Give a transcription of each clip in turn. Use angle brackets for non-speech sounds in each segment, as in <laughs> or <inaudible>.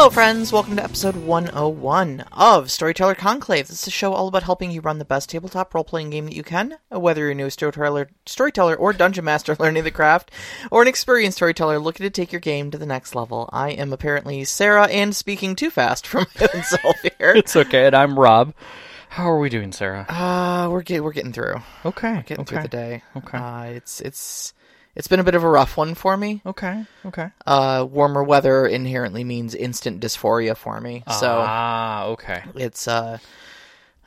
Hello, friends. Welcome to episode 101 of Storyteller Conclave. This is a show all about helping you run the best tabletop role playing game that you can, whether you're a new storyteller, storyteller or dungeon master <laughs> learning the craft, or an experienced storyteller looking to take your game to the next level. I am apparently Sarah and speaking too fast for <laughs> my own self here. It's okay, and I'm Rob. How are we doing, Sarah? Uh, we're get, we're getting through. Okay, Getting okay, through the day. Okay. Uh, it's it's it's been a bit of a rough one for me. okay, okay. Uh, warmer weather inherently means instant dysphoria for me. So ah, okay. it's uh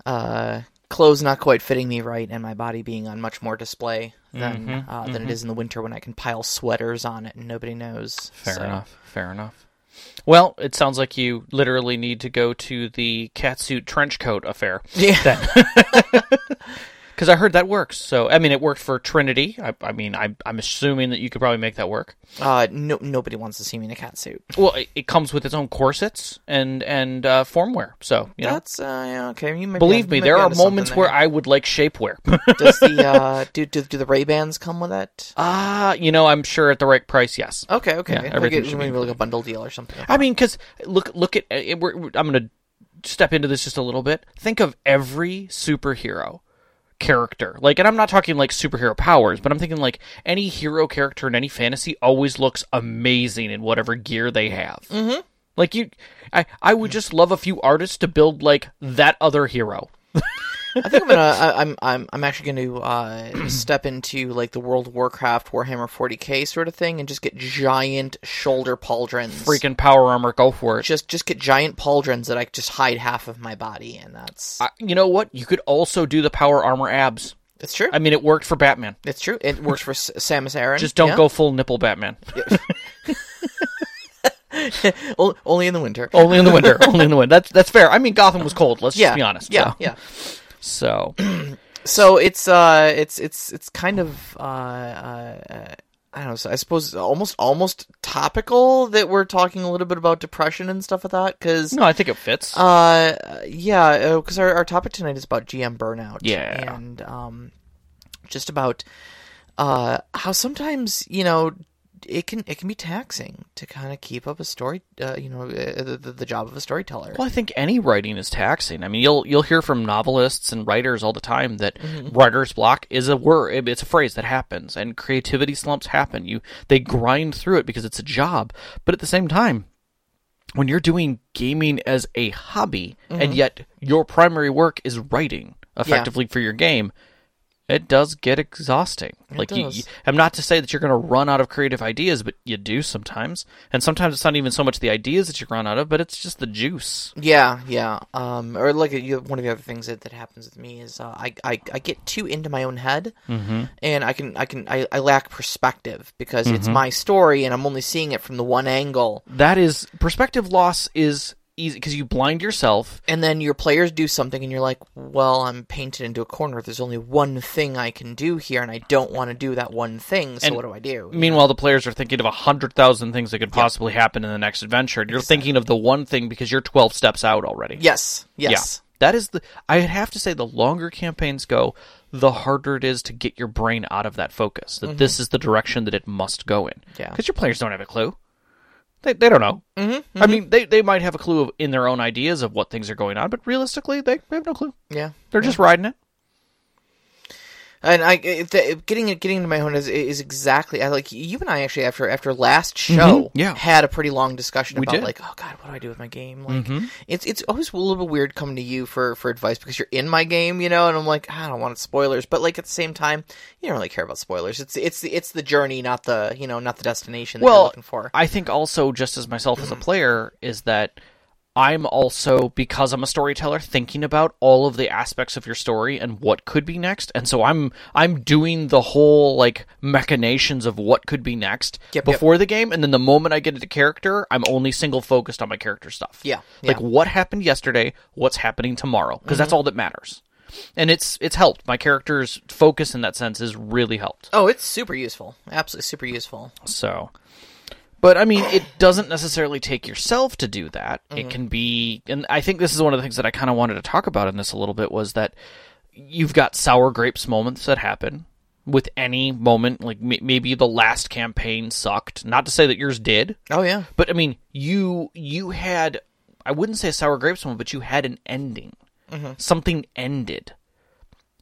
uh clothes not quite fitting me right and my body being on much more display than Mm-hmm, uh, than it is in the winter when I can pile sweaters on it and nobody knows. Fair So, enough. Fair enough. Well, it sounds like you literally need to go to the catsuit trench coat affair. Yeah. <laughs> <laughs> Because I heard that works. So, I mean, it worked for Trinity. I, I mean, I, I'm assuming that you could probably make that work. Uh no nobody wants to see me in a cat suit. Well, it, it comes with its own corsets and and uh, formwear. So, you know, That's uh yeah, okay. You might believe be, me, there are moments where I would like shapewear. <laughs> does the <laughs> uh do do, do the Ray Bans come with it? Ah, you know, I'm sure at the right price, yes. Okay, okay. Yeah, like it, should be maybe like a bundle deal or something. I mean, because look, look at it, we're, I'm going to step into this just a little bit. Think of every superhero character, like, and I'm not talking like superhero powers, but I'm thinking like any hero character in any fantasy always looks amazing in whatever gear they have. Mm-hmm. Like you, I, I would just love a few artists to build like that other hero. <laughs> I think I'm gonna. I, I'm. I'm. I'm actually going to uh, <clears throat> step into like the World of Warcraft Warhammer 40k sort of thing, and just get giant shoulder pauldrons. Freaking power armor, go for it. Just, just get giant pauldrons that I just hide half of my body, and that's. I, you know what? You could also do the power armor abs. it's true. I mean, it worked for Batman. it's true. It works for Samus Aran. Just don't yeah. go full nipple Batman. <laughs> Only in the winter. Only in the winter. <laughs> Only in the winter. That's that's fair. I mean, Gotham was cold. Let's yeah. just be honest. Yeah. So, Yeah. So <clears throat> So it's uh, it's it's it's kind of uh, uh, uh, I don't know. So I suppose almost almost topical that we're talking a little bit about depression and stuff like that because. no, I think it fits. Uh, yeah, because our, our topic tonight is about GM burnout. Yeah. and um, just about uh how sometimes you know it can it can be taxing to kind of keep up a story. Uh, you know, uh, the, the job of a storyteller. well, I think any writing is taxing. I mean, you'll you'll hear from novelists and writers all the time that Mm-hmm. writer's block is a word. It's a phrase that happens, and creativity slumps happen. You they grind through it because it's a job, but at the same time. When you're doing gaming as a hobby, Mm-hmm. and yet your primary work is writing effectively for your game, it does get exhausting. like does. you- I'm not to say that you're going to run out of creative ideas, but you do sometimes. And sometimes it's not even so much the ideas that you run out of, but it's just the juice. Yeah, yeah. Um, or like you, one of the other things that, that happens with me is uh, I, I I get too into my own head, Mm-hmm. and I can I can I, I lack perspective because it's my story and I'm only seeing it from the one angle. That is perspective loss is easy because you blind yourself. And then your players do something, and you're like, "Well, I'm painted into a corner. There's only one thing I can do here, and I don't want to do that one thing. So And what do I do?" Meanwhile, the players are thinking of a hundred thousand things that could possibly happen in the next adventure. and You're thinking of the one thing because you're 12 steps out already. Yes, yes, Yeah. That is the. I'd have to say the longer campaigns go, the harder it is to get your brain out of that focus. That this is the direction that it must go in. Mm-hmm. Yeah. Because your players don't have a clue. They, they don't know. Mm-hmm, I mean, they, they might have a clue of, in their own ideas of what things are going on, but realistically, they have no clue. yeah. They're just riding it. And I the, getting getting into my own is is exactly I like you and I actually after after last mm-hmm. show yeah. had a pretty long discussion We about did. like oh god what do I do with my game? Like mm-hmm. it's it's always a little bit weird coming to you for for advice because you're in my game you know and I'm like I don't want spoilers. But like at the same time you don't really care about spoilers. It's it's the it's the journey not the you know not the destination that you're Well, looking for. I think also just as myself as a <clears throat> player is that I'm also because I'm a storyteller thinking about all of the aspects of your story and what could be next, and so I'm I'm doing the whole like machinations of what could be next Yep, yep. before the game, and then the moment I get into character, I'm only single focused on my character stuff. Yeah, like yeah. Mm-hmm. what happened yesterday, what's happening tomorrow, because that's all that matters. And it's it's helped. My character's focus in that sense is really helped. oh it's super useful absolutely super useful So, but I mean, it doesn't necessarily take yourself to do that. Mm-hmm. It can be, and I think this is one of the things that I kind of wanted to talk about in this a little bit was that you've got sour grapes moments that happen. with any moment. Like m- maybe the last campaign sucked. Not to say that yours did, Oh yeah. but I mean, you you had I wouldn't say a sour grapes moment, but you had an ending. Something ended.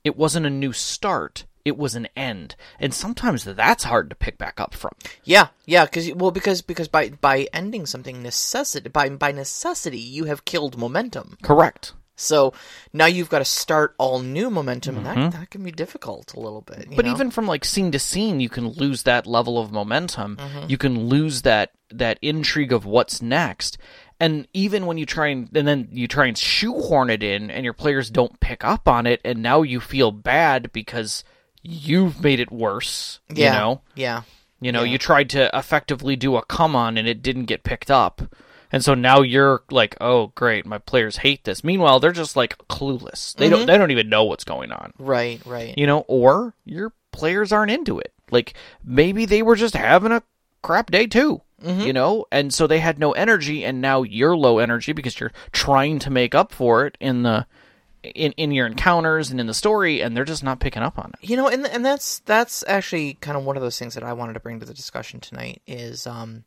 It wasn't a new start. It was an end, and sometimes that's hard to pick back up from. Yeah, yeah, because well, because because by by ending something necessity by by necessity, you have killed momentum. Correct. So now you've got to start all new momentum, and that that can be difficult a little bit. Mm-hmm. But know? even from like scene to scene, you can lose that level of momentum. Mm-hmm. You can lose that that intrigue of what's next. And even when you try and and then you try and shoehorn it in, and your players don't pick up on it, and now you feel bad because you've made it worse. yeah, You know, yeah, you know, you tried to effectively do a come on, and it didn't get picked up. And so now you're like, oh great, my players hate this. Meanwhile, they're just like clueless. They Mm-hmm. don't they don't even know what's going on right, right. you know, or your players aren't into it. Like maybe they were just having a crap day too, you know, and so they had no energy, and now you're low energy because you're trying to make up for it in the in in your encounters and in the story, and they're just not picking up on it. You know, and and that's that's actually kind of one of those things that I wanted to bring to the discussion tonight is um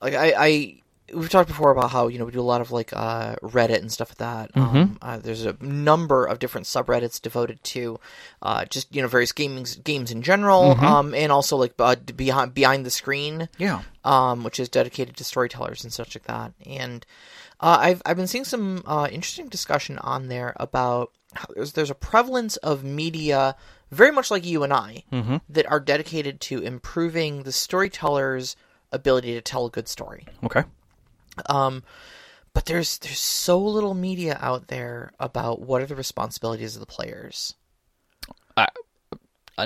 like I I we've talked before about how you know we do a lot of like uh Reddit and stuff like that. Um, uh, there's a number of different subreddits devoted to uh just you know various gaming games in general um and also like uh, behind behind the screen Yeah. um, which is dedicated to storytellers and such like that. And uh, I've I've been seeing some uh, interesting discussion on there about how there's there's a prevalence of media very much like you and I that are dedicated to improving the storyteller's ability to tell a good story. Okay. Um, but there's there's so little media out there about what are the responsibilities of the players. Uh,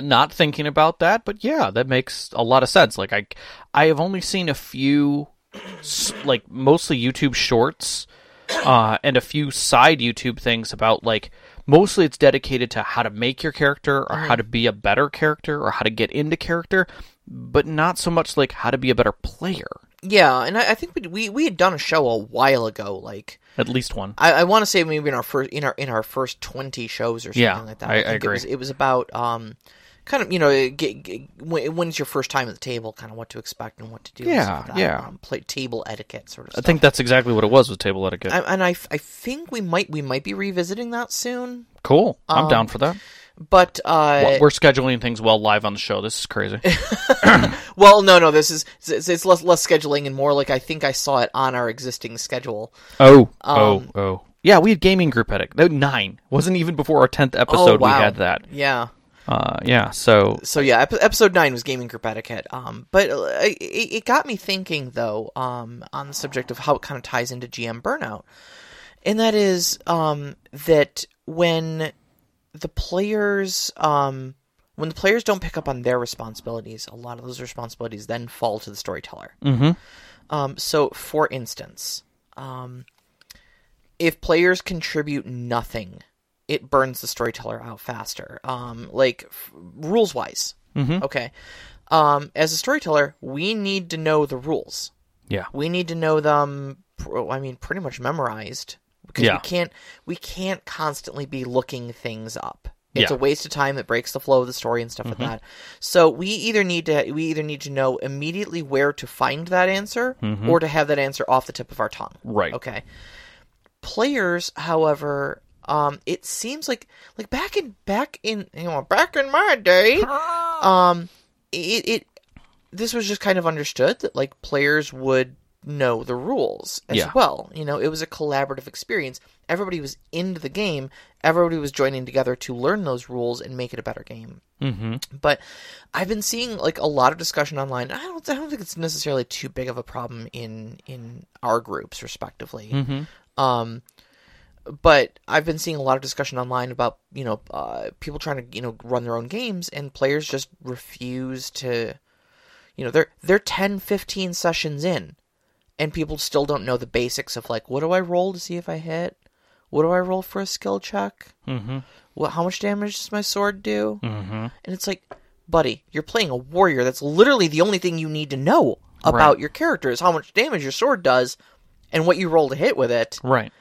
not thinking about that, but yeah, that makes a lot of sense. Like I, I have only seen a few, like mostly YouTube shorts, uh, and a few side YouTube things about like mostly it's dedicated to how to make your character or how to be a better character or how to get into character, but not so much like how to be a better player. Yeah, and I, I think we, we we had done a show a while ago, like At least one. I, I want to say maybe in our first in our in our first twenty shows or something Yeah, like that. I- I think agree. It was, it was about um, kind of you know get, get, when, it's your first time at the table, kind of what to expect and what to do. Yeah, like yeah. Um, play table etiquette sort of. I think that's exactly what it was with table etiquette. I, and I, I think we might we might be revisiting that soon, cool. I'm um, down for that. but uh, we're scheduling things well live on the show. This is crazy. <laughs> well, no, no, this is it's, it's less less scheduling and more like I think I saw it on our existing schedule. Oh, Um, oh, oh. Yeah, we had gaming group etiquette. No, nine. Wasn't even before our tenth episode oh wow, we had that. Yeah. Uh, yeah. So so yeah, ep- episode nine was gaming group etiquette. Um, but uh, it, it got me thinking though, um, on the subject of how it kind of ties into GM burnout, and that is um that when the players um when the players don't pick up on their responsibilities, a lot of those responsibilities then fall to the storyteller. Mm-hmm. Um, so for instance, um, if players contribute nothing, it burns the storyteller out faster. Um, like f- rules wise, Mhm. okay. Um, as a storyteller, we need to know the rules. yeah, We need to know them. I mean, pretty much memorized because Yeah. we can't we can't constantly be looking things up. It's Yeah. a waste of time It breaks the flow of the story and stuff like that. So we either need to we either need to know immediately where to find that answer or to have that answer off the tip of our tongue. right. Okay. Players, however, um, it seems like like back in back in you know back in my day, um, it, it this was just kind of understood that like players would know the rules as Yeah. well. You know, it was a collaborative experience. Everybody was into the game. Everybody was joining together to learn those rules and make it a better game. Mm-hmm. But I've been seeing like a lot of discussion online. I don't I don't think it's necessarily too big of a problem in in our groups respectively. Mm-hmm. Um, but I've been seeing a lot of discussion online about you know uh, people trying to you know run their own games and players just refuse to, you know they're they're 10, 15 sessions in, and people still don't know the basics of like what do I roll to see if I hit, what do I roll for a skill check, Mm-hmm. what how much damage does my sword do, Mm-hmm. and it's like, buddy, you're playing a warrior. That's literally the only thing you need to know about Right. your character is how much damage your sword does, and what you roll to hit with it Right.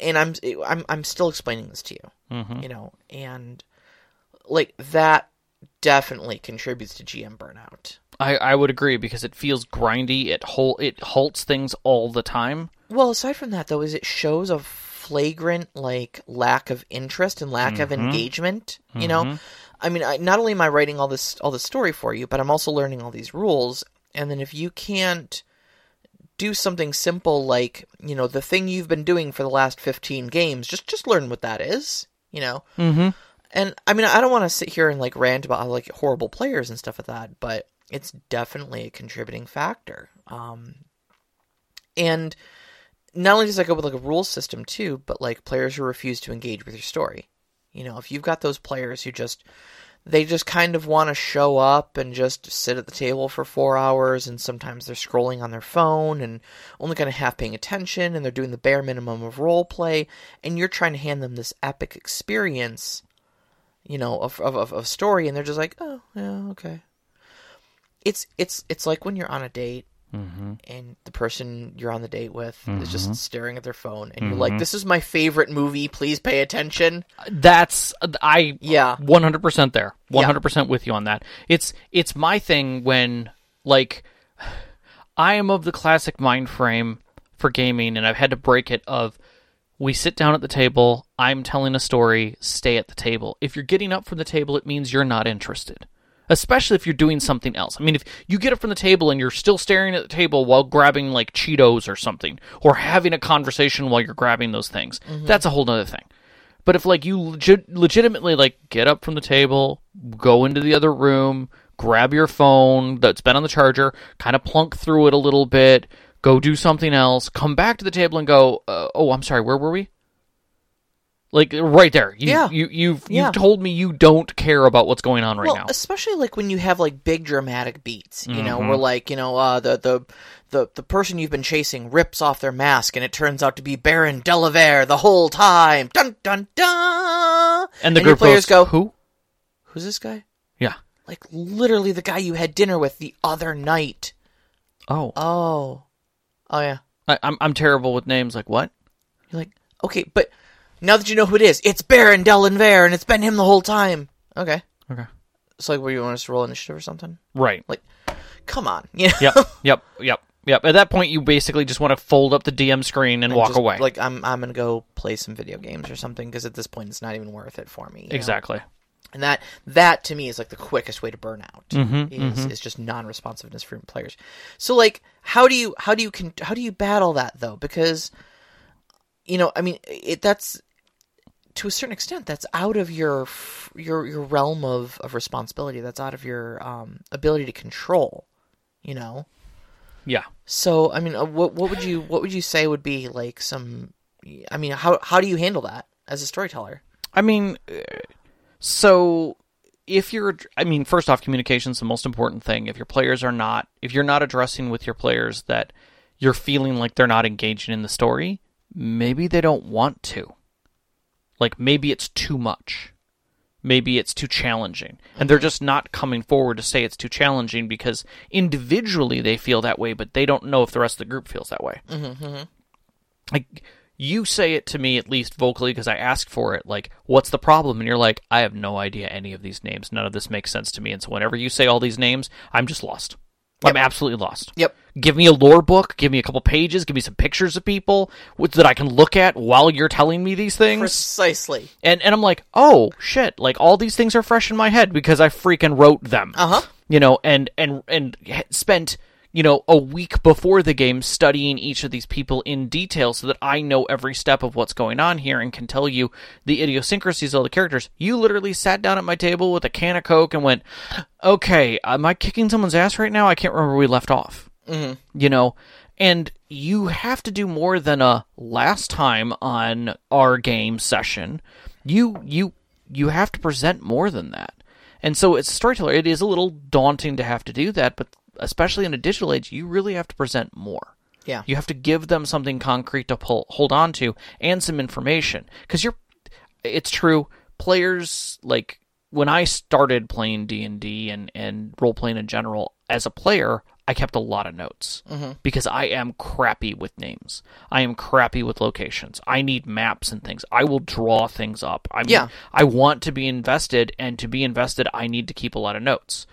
And I'm I'm I'm still explaining this to you, Mm-hmm. you know, and like that definitely contributes to GM burnout. I, I would agree because it feels grindy. It hol- it halts things all the time. Well, aside from that, though, is it shows a flagrant like lack of interest and lack of engagement. You know, I mean, I, not only am I writing all this all this story for you, but I'm also learning all these rules. And then if you can't do something simple like you know the thing you've been doing for the last 15 games, just just learn what that is. You know. Mm-hmm. And I mean, I don't want to sit here and like rant about like horrible players and stuff like that, but it's definitely a contributing factor. Um, and not only does that go with like a rule system too, but like players who refuse to engage with your story. You know, if you've got those players who just they just kind of want to show up and just sit at the table for four hours, and sometimes they're scrolling on their phone and only kind of half paying attention, and they're doing the bare minimum of role play, and you're trying to hand them this epic experience you know, of of of, story, and they're just like, oh yeah, okay. It's it's it's like when you're on a date Mm-hmm. and the person you're on the date with is Mm-hmm. just staring at their phone, and you're like, "This is my favorite movie. Please pay attention." That's I Yeah, 100% there. 100% with you on that. It's it's my thing when like I am of the classic mind frame for gaming and I've had to break it of we sit down at the table, I'm telling a story, stay at the table. If you're getting up from the table, it means you're not interested. Especially if you're doing something else. I mean, if you get up from the table and you're still staring at the table while grabbing like Cheetos or something, or having a conversation while you're grabbing those things, that's a whole other thing. But if like you legit, legitimately like get up from the table, go into the other room, grab your phone that's been on the charger, kind of plunk through it a little bit, go do something else, come back to the table and go, uh, "Oh, I'm sorry, where were we?" Like right there. You, Yeah. You you've Yeah. you've told me you don't care about what's going on right well, now. especially like when you have like big dramatic beats, you know, Mm-hmm. where like you know uh, the the the the person you've been chasing rips off their mask, and it turns out to be Baron Delavere the whole time. Dun dun dun. And the your group players goes, go, "Who?" "Who's this guy?" Yeah. Like literally the guy you had dinner with the other night. Oh, Oh, oh yeah. I, I'm I'm terrible with names. Like what? You're like, okay, but now that you know who it is, it's Baron Delanvere, and it's been him the whole time. Okay. Okay. It's like, where you want us to roll initiative or something? Right. Like, come on. <laughs> You know? Yep. yep. Yep. Yep. At that point, you basically just want to fold up the DM screen and, And walk just, away. Like, I'm, I'm gonna go play some video games or something because at this point, it's not even worth it for me. you know? exactly. And that, that to me is like the quickest way to burn out. Mhm, is, is just non-responsiveness from players. So, like, how do you, how do you, con- how do you battle that though? Because, you know, I mean, it that's to a certain extent that's out of your your your realm of, of responsibility. That's out of your um, ability to control. You know. Yeah. So I mean, uh, what what would you what would you say would be like some? I mean, how how do you handle that as a storyteller? I mean, uh, so if you're, I mean, first off, communication's the most important thing. If your players are not, if you're not addressing with your players that you're feeling like they're not engaging in the story, maybe they don't want to. Like maybe it's too much. Maybe it's too challenging. And they're just not coming forward to say it's too challenging because individually they feel that way, but they don't know if the rest of the group feels that way. Mm-hmm, mm-hmm. like you say it to me at least vocally because I ask for it. Like, what's the problem? And you're like, I have no idea any of these names. None of this makes sense to me. And so whenever you say all these names, I'm just lost. I'm absolutely lost. Yep. Give me a lore book. Give me a couple pages. Give me some pictures of people that I can look at while you're telling me these things. Precisely. And and I'm like, oh shit! Like all these things are fresh in my head because I freaking wrote them Uh huh. you know, and and and spent you know a week before the game studying each of these people in detail so that I know every step of what's going on here and can tell you the idiosyncrasies of the characters. You literally sat down at my table with a can of Coke and went, "Okay, am I kicking someone's ass right now? I can't remember where we left off." Mm-hmm. You know. And you have to do more than a last time on our game session. You you you have to present more than that. And so, as a storyteller, it is a little daunting to have to do that, but especially in a digital age, you really have to present more. Yeah. You have to give them something concrete to pull, hold on to and some information. Because you're, it's true, players, like, when I started playing D&D and, and role-playing in general, as a player, I kept a lot of notes mm-hmm. because I am crappy with names. I am crappy with locations. I need maps and things. I will draw things up. I mean, Yeah. I want to be invested, and to be invested, I need to keep a lot of notes.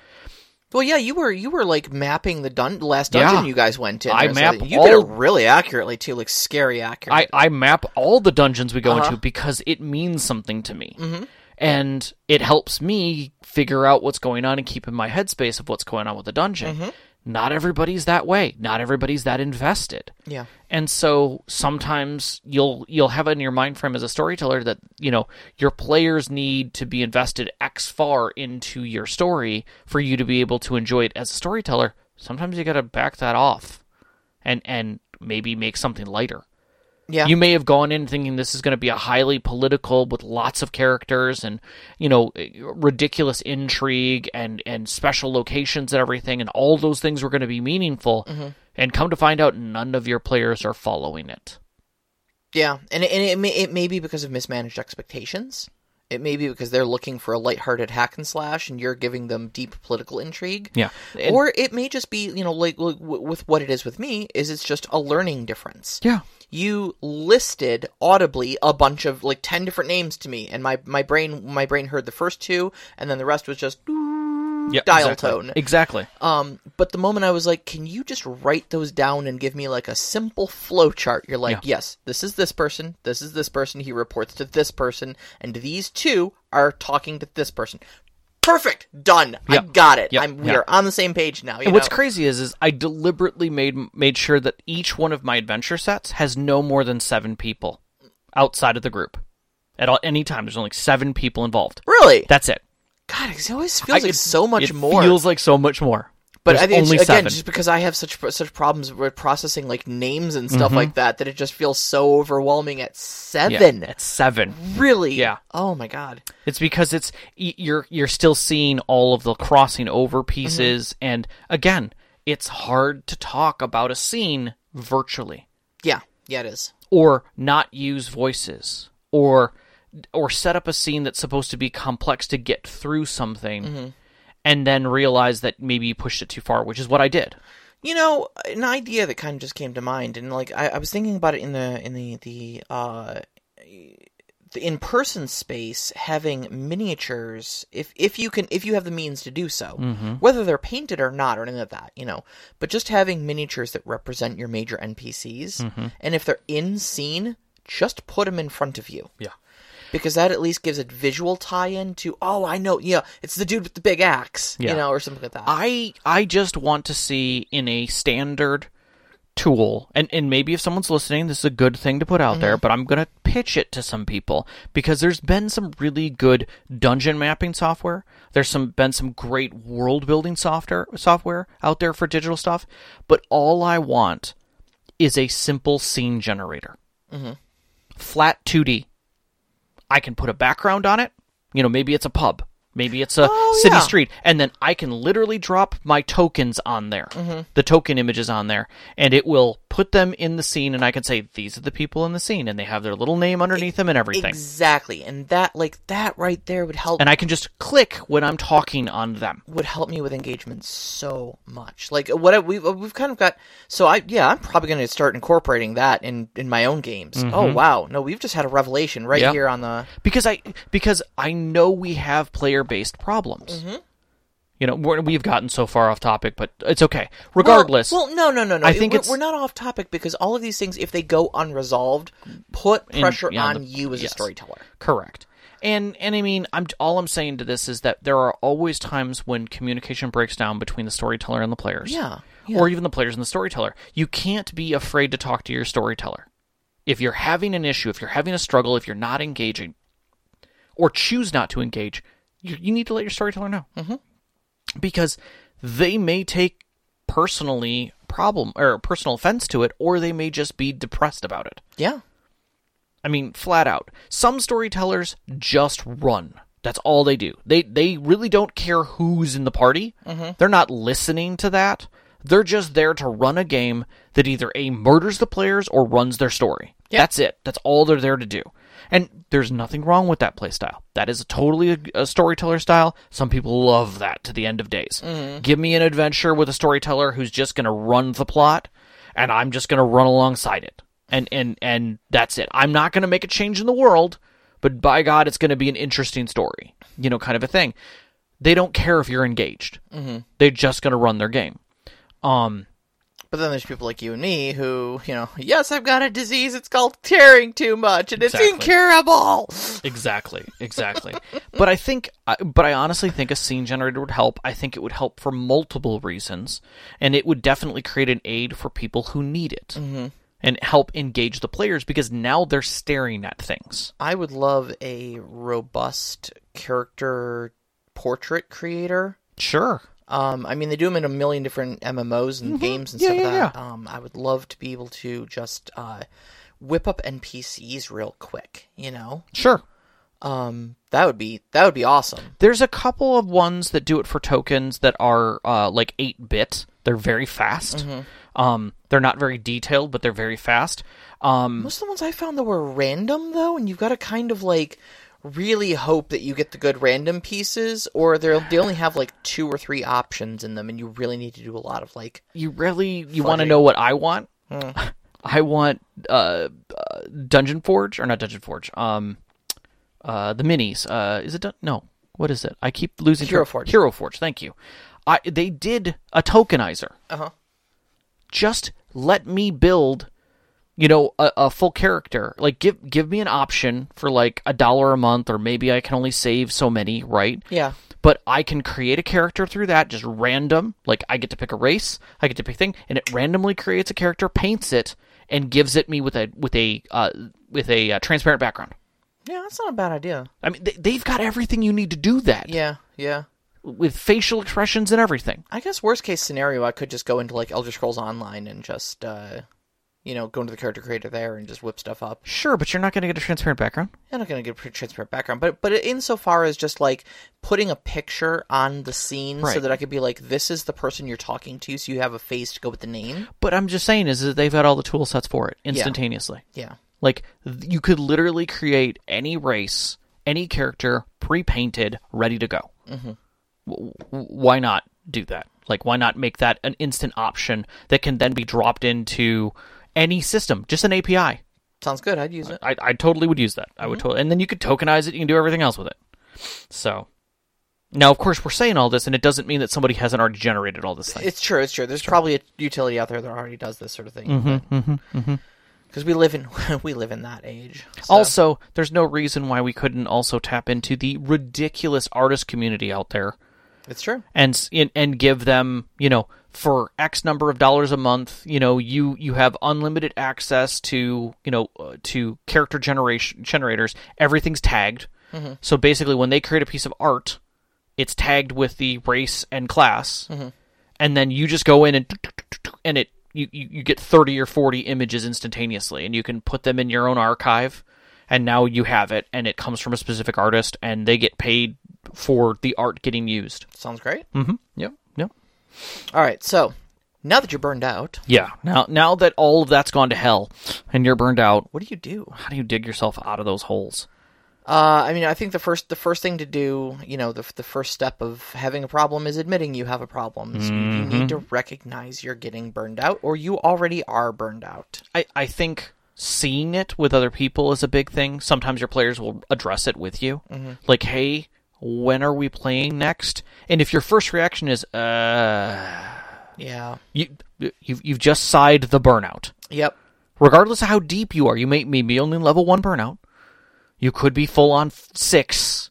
Well, yeah, you were you were like mapping the dun- last Yeah. dungeon you guys went in. I map uh, You did it really accurately too, like scary accurate. I, I map all the dungeons we go Uh-huh. into because it means something to me. Mm-hmm. And it helps me figure out what's going on and keep in my headspace of what's going on with the dungeon. Mm-hmm. Not everybody's that way. Not everybody's that invested. yeah. And so sometimes you'll you'll have it in your mind frame as a storyteller that, you know, your players need to be invested X far into your story for you to be able to enjoy it as a storyteller. Sometimes you gotta back that off and and maybe make something lighter. Yeah. You may have gone in thinking this is going to be a highly political with lots of characters and you know ridiculous intrigue and and special locations and everything and all those things were going to be meaningful mm-hmm. and come to find out none of your players are following it. Yeah, and it, and it may it may be because of mismanaged expectations. It may be because they're looking for a lighthearted hack and slash, and you're giving them deep political intrigue. Yeah. or it may just be you know like, like with what it is with me is it's just a learning difference. Yeah. You listed audibly a bunch of like ten different names to me, and my my brain my brain heard the first two, and then the rest was just Yeah. dial exactly. tone. Exactly. Um, but the moment I was like, "Can you just write those down and give me like a simple flow chart?" You're like, "Yes, this is this person, this is this person. He reports to this person, and these two are talking to this person." Perfect, done. I got it. Yep. I'm we Yep. are on the same page now. You And what's crazy is, is I deliberately made made sure that each one of my adventure sets has no more than seven people outside of the group. At all, any time, there's only seven people involved. really? That's it. God, it always feels I- like so much more. it more. Feels like so much more. But There's I think again, seven. just because I have such such problems with processing like names and stuff Mm-hmm. like that, that it just feels so overwhelming at Yeah, seven. it's seven. Really? Yeah. Oh my god. It's because it's you're you're still seeing all of the crossing over pieces, Mm-hmm. and again, it's hard to talk about a scene virtually Yeah. Yeah, it is. or not use voices or or set up a scene that's supposed to be complex to get through something Mm-hmm. And then realize that maybe you pushed it too far which is what i did. You know, an idea that kind of just came to mind, and like I, I was thinking about it in the in the the uh, the in person space, having miniatures. If if you can, if you have the means to do so, whether they're painted or not, or anything like that, you know, but just having miniatures that represent your major NPCs, and if they're in scene, just put them in front of you. yeah Because that at least gives a visual tie-in to, oh, I know, yeah, it's the dude with the big axe, Yeah. you know, or something like that. I I just want to see in a standard tool and and maybe if someone's listening this is a good thing to put out there mm-hmm. but I'm going to pitch it to some people because there's been some really good dungeon mapping software. There's some been some great world building software software out there for digital stuff but all I want is a simple scene generator. Mm-hmm. Flat 2D I can put a background on it. You know, maybe it's a pub. Maybe it's a Oh, city yeah. street. And then I can literally drop my tokens on there, Mm-hmm. the token images on there, and it will put them in the scene. And I can say, these are the people in the scene, and they have their little name underneath them and everything. Exactly, and that like that right there would help and I can just click when I'm talking on them. would help me with engagement so much. Like what I, we've we've kind of got. So I yeah, I'm probably going to start incorporating that in in my own games. Oh wow, no, we've just had a revelation right Mm-hmm. Yeah. here on the. because I because I know we have player based problems. Mm-hmm. You know, we're, we've gotten so far off topic, but it's okay. Regardless, Well, well, no, no, no, no. I think we're, we're not off topic because all of these things, if they go unresolved, put In- pressure yeah, on the- you as yes. a storyteller. Correct. And and I mean, I'm all I'm saying to this is that there are always times when communication breaks down between the storyteller and the players. Yeah, yeah. Or even the players and the storyteller. You can't be afraid to talk to your storyteller. If you're having an issue, if you're having a struggle, if you're not engaging, or choose not to engage, you, you need to let your storyteller know. Mm-hmm. Because they may take personally problem or personal offense to it, or they may just be depressed about it. Yeah, I mean, flat out. Some storytellers just run. That's all they do. They they really don't care who's in the party. Mm-hmm. They're not listening to that. They're just there to run a game that either a murders the players or runs their story. That's it. That's all they're there to do. And there's nothing wrong with that play style. That is a totally a, a storyteller style. Some people love that to the end of days. Give me an adventure with a storyteller who's just going to run the plot, and I'm just going to run alongside it. And and and that's it. I'm not going to make a change in the world, but by God, it's going to be an interesting story. You know, kind of a thing. They don't care if you're engaged. Mm-hmm. They're just going to run their game. Um, But then there's people like you and me who, you know, yes, I've got a disease. It's called caring too much, and it's incurable. Exactly, exactly. <laughs> but I think, I- but I honestly think a scene generator would help. I think it would help for multiple reasons, and it would definitely create an aid for people who need it, mm-hmm. and help engage the players because now they're staring at things. I would love a robust character portrait creator. Sure. Um, I mean, they do them in a million different MMOs and games and Yeah, stuff yeah, like that. Um, I would love to be able to just uh, whip up NPCs real quick. You know, Sure. um, that would be that would be awesome. There's a couple of ones that do it for tokens that are uh, like eight bit. They're very fast. Um, they're not very detailed, but they're very fast. Um, Most of the ones I found that were random though, and you've got to kind of like really hope that you get the good random pieces, or they they only have like two or three options in them, and you really need to do a lot of like you really you want to know what I want? <laughs> I want uh, uh, Dungeon Forge or not Dungeon Forge. Um, uh, the minis. Uh, is it dun- no? What is it? I keep losing Hero track. Forge. Hero Forge. Thank you. I they did a tokenizer. uh huh. Just let me build. You know, a, a full character. Like, give give me an option for like a dollar a month, or maybe I can only save so many, right? Yeah. but I can create a character through that, just random. Like I get to pick a race, I get to pick thing, and it randomly creates a character, paints it, and gives it me with a with a uh, with a uh, transparent background. Yeah, that's not a bad idea. I mean, they, they've got everything you need to do that Yeah, yeah. with facial expressions and everything. I guess worst case scenario, I could just go into like Elder Scrolls Online and just, uh, you know, go into the character creator there and just whip stuff up. Sure, but you're not going to get a transparent background. I'm not going to get a pretty transparent background, but but insofar as just like putting a picture on the scene so that I could be like, this is the person you're talking to, so you have a face to go with the name. But I'm just saying is that they've got all the tool sets for it instantaneously. Yeah, Like you could literally create any race, any character, pre-painted, ready to go. Mm-hmm. W- why not do that? Like, why not make that an instant option that can then be dropped into any system, just an API? sounds good. I'd use it. I, I totally would use that. I would mm-hmm. totally, and then you could tokenize it. You can do everything else with it. So, now of course we're saying all this, and it doesn't mean that somebody hasn't already generated all this thing. It's true. It's true. There's probably a utility out there that already does this sort of thing. Mm-hmm, mm-hmm, mm-hmm. Because we live in <laughs> we live in that age. so- Also, there's no reason why we couldn't also tap into the ridiculous artist community out there it's true. and and give them, you know, for X number of dollars a month, you know, you you have unlimited access to, you know, uh, to character generation generators. Everything's tagged. So basically, when they create a piece of art, it's tagged with the race and class, and then you just go in and and it you, you you get 30 or 40 images instantaneously and you can put them in your own archive. And now you have it and it comes from a specific artist and they get paid for the art getting used. Sounds great. mm-hmm. Yep All right. So now that you're burned out, yeah now now that all of that's gone to hell and you're burned out what do you do? how do you dig yourself out of those holes Uh, I mean, I think the first the first thing to do, you know, the the first step of having a problem is admitting you have a problem. So you need to recognize you're getting burned out, or you already are burned out. I, I think seeing it with other people is a big thing. Sometimes your players will address it with you. Like, hey, when are we playing next? And if your first reaction is, uh, Yeah. you, you've, you've just sighed the burnout. Yep. Regardless of how deep you are, you may, may be only level one burnout. You could be full on six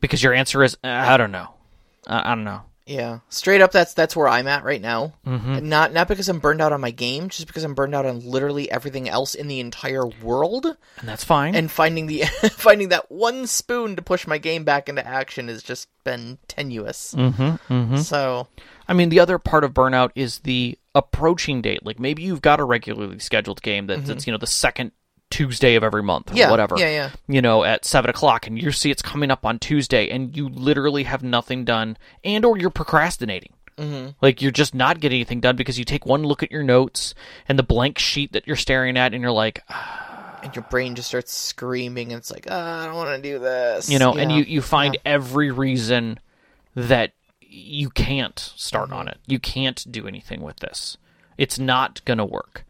because your answer is, uh, I don't know. I, I don't know. Yeah. Straight up, that's that's where I'm at right now. Not not because I'm burned out on my game, just because I'm burned out on literally everything else in the entire world. And that's fine. And finding the <laughs> finding that one spoon to push my game back into action has just been tenuous. mm-hmm, mm-hmm. So I mean, the other part of burnout is the approaching date. Like maybe you've got a regularly scheduled game that, that's you know the second Tuesday of every month, or Yeah, whatever. yeah, yeah. You know, at seven o'clock, and you see it's coming up on Tuesday, and you literally have nothing done, and or you're procrastinating. Mm-hmm. Like you're just not getting anything done because you take one look at your notes and the blank sheet that you're staring at, and you're like, "Ah, <sighs> and your brain just starts screaming, and it's like, "Ah, I don't want to do this. you know, and you you find every reason that you can't start Mm-hmm. on it. You can't do anything with this. It's not going to work.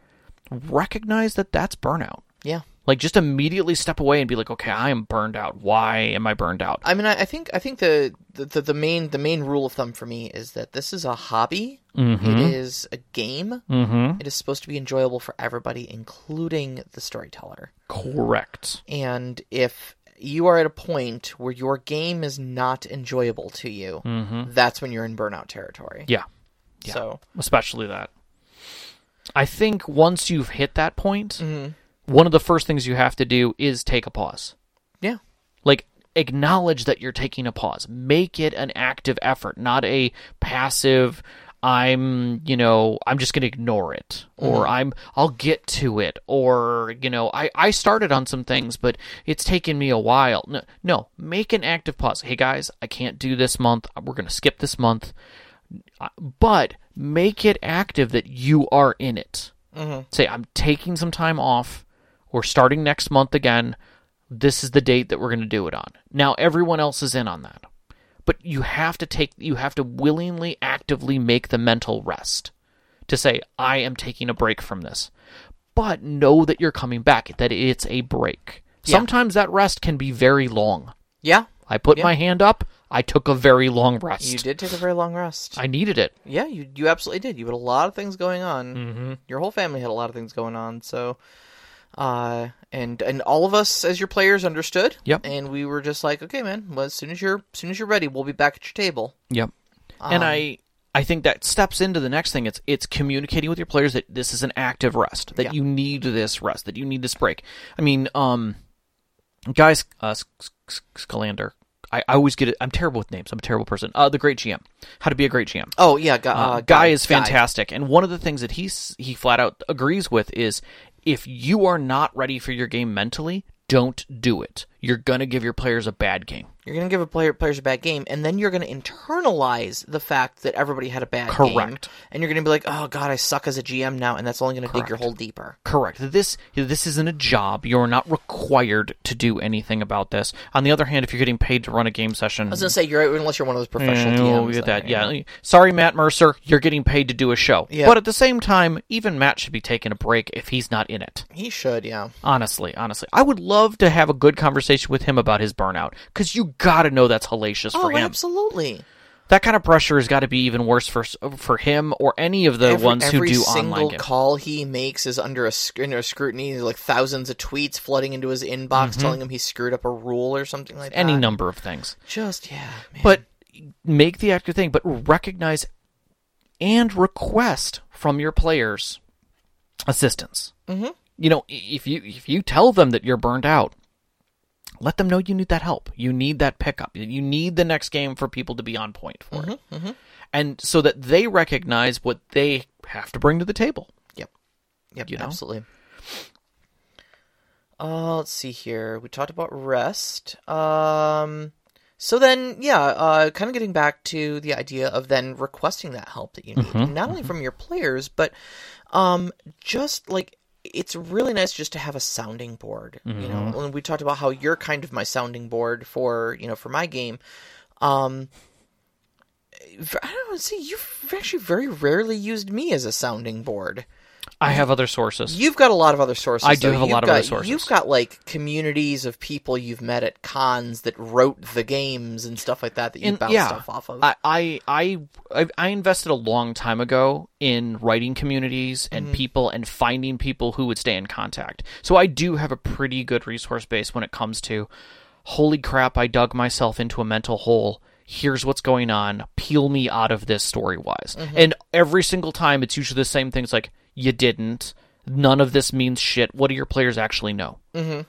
Recognize that that's burnout. Yeah. Like just immediately step away and be like, "Okay, I am burned out. Why am I burned out?" I mean, I, I think I think the, the the main the main rule of thumb for me is that this is a hobby. It is a game. Mhm. It is supposed to be enjoyable for everybody, including the storyteller. Correct. And if you are at a point where your game is not enjoyable to you, that's when you're in burnout territory. Yeah. Yeah. So especially that. I think once you've hit that point, Mm-hmm. One of the first things you have to do is take a pause. yeah, Like acknowledge that you're taking a pause. Make it an active effort, not a passive I'm, you know, I'm just going to ignore it or I'm I'll get to it or, you know, I I started on some things but it's taken me a while. No, no, make an active pause. Hey guys, I can't do this month. We're going to skip this month. Uh, But make it active that you are in it. Say I'm taking some time off. We're starting next month again this is the date that we're going to do it on. Now everyone else is in on that. But you have to take you have to willingly actively make the mental rest to say I am taking a break from this. But know that you're coming back, that it's a break. Yeah. Sometimes that rest can be very long. yeah. I put Yeah. my hand up, I took a very long rest. You did take a very long rest. I needed it. Yeah, you you absolutely did. You had a lot of things going on. Mm-hmm. Your whole family had a lot of things going on. So, uh, and and all of us as your players understood. Yep. And we were just like, okay, man. Well, as soon as you're as soon as you're ready, we'll be back at your table. Yep. Um, and I I think that steps into the next thing. It's it's communicating with your players that this is an active rest, that Yeah. you need this rest, that you need this break. I mean, um, guys, uh, Scalander. I, I always get it. I'm terrible with names. I'm a terrible person. Uh, the Great GM. How to be a great GM. Oh yeah, gu- Uh, uh, guy is fantastic, and one of the things that he's he flat out agrees with is if you are not ready for your game mentally, don't do it. You're gonna give your players a bad game. You're going to give a player players a bad game, and then you're going to internalize the fact that everybody had a bad game, Correct. and you're going to be like, "Oh God, I suck as a GM now," and that's only going to dig your hole deeper. Correct. This this isn't a job. You're not required to do anything about this. On the other hand, if you're getting paid to run a game session, I was going to say you're unless you're one of those professional Yeah, DMs. we get that. know. Yeah. Sorry, Matt Mercer. You're getting paid to do a show. Yeah. But at the same time, even Matt should be taking a break if he's not in it. he should. Yeah. Honestly, honestly, I would love to have a good conversation with him about his burnout because you got to know that's hellacious Oh, for him. absolutely. That kind of pressure has got to be even worse for for him or any of the every, ones who every do single online games. call he makes is under a under scrutiny. Like thousands of tweets flooding into his inbox telling him he screwed up a rule or something like Mm-hmm. Any number of things. Just yeah, man. But make the active thing, but recognize and request from your players assistance. Mm-hmm. You know, if you if you tell them that you're burned out, let them know you need that help. You need that pickup. You need the next game for people to be on point for it, and so that they recognize what they have to bring to the table. Yep. Yep. You know? Absolutely. Uh, let's see here. We talked about rest. Um, so then, yeah, uh, kind of getting back to the idea of then requesting that help that you need, Mm-hmm, not only from your players, but um, just like it's really nice just to have a sounding board. You know, Mm-hmm. when we talked about how you're kind of my sounding board for you know for my game. Um, I don't know. See, you've actually very rarely used me as a sounding board. I have other sources. You've got a lot of other sources. I do though. have a You've lot of other sources. You've got like communities of people you've met at cons that wrote the games and stuff like that that you And- bounce yeah, stuff off of. I, I I I I invested a long time ago in writing communities and Mm-hmm. people and finding people who would stay in contact. So I do have a pretty good resource base when it comes to holy crap, I dug myself into a mental hole. Here's what's going on. Peel me out of this story wise. Mm-hmm. And every single time it's usually the same things like you didn't. None of this means shit. What do your players actually know? Mm-hmm.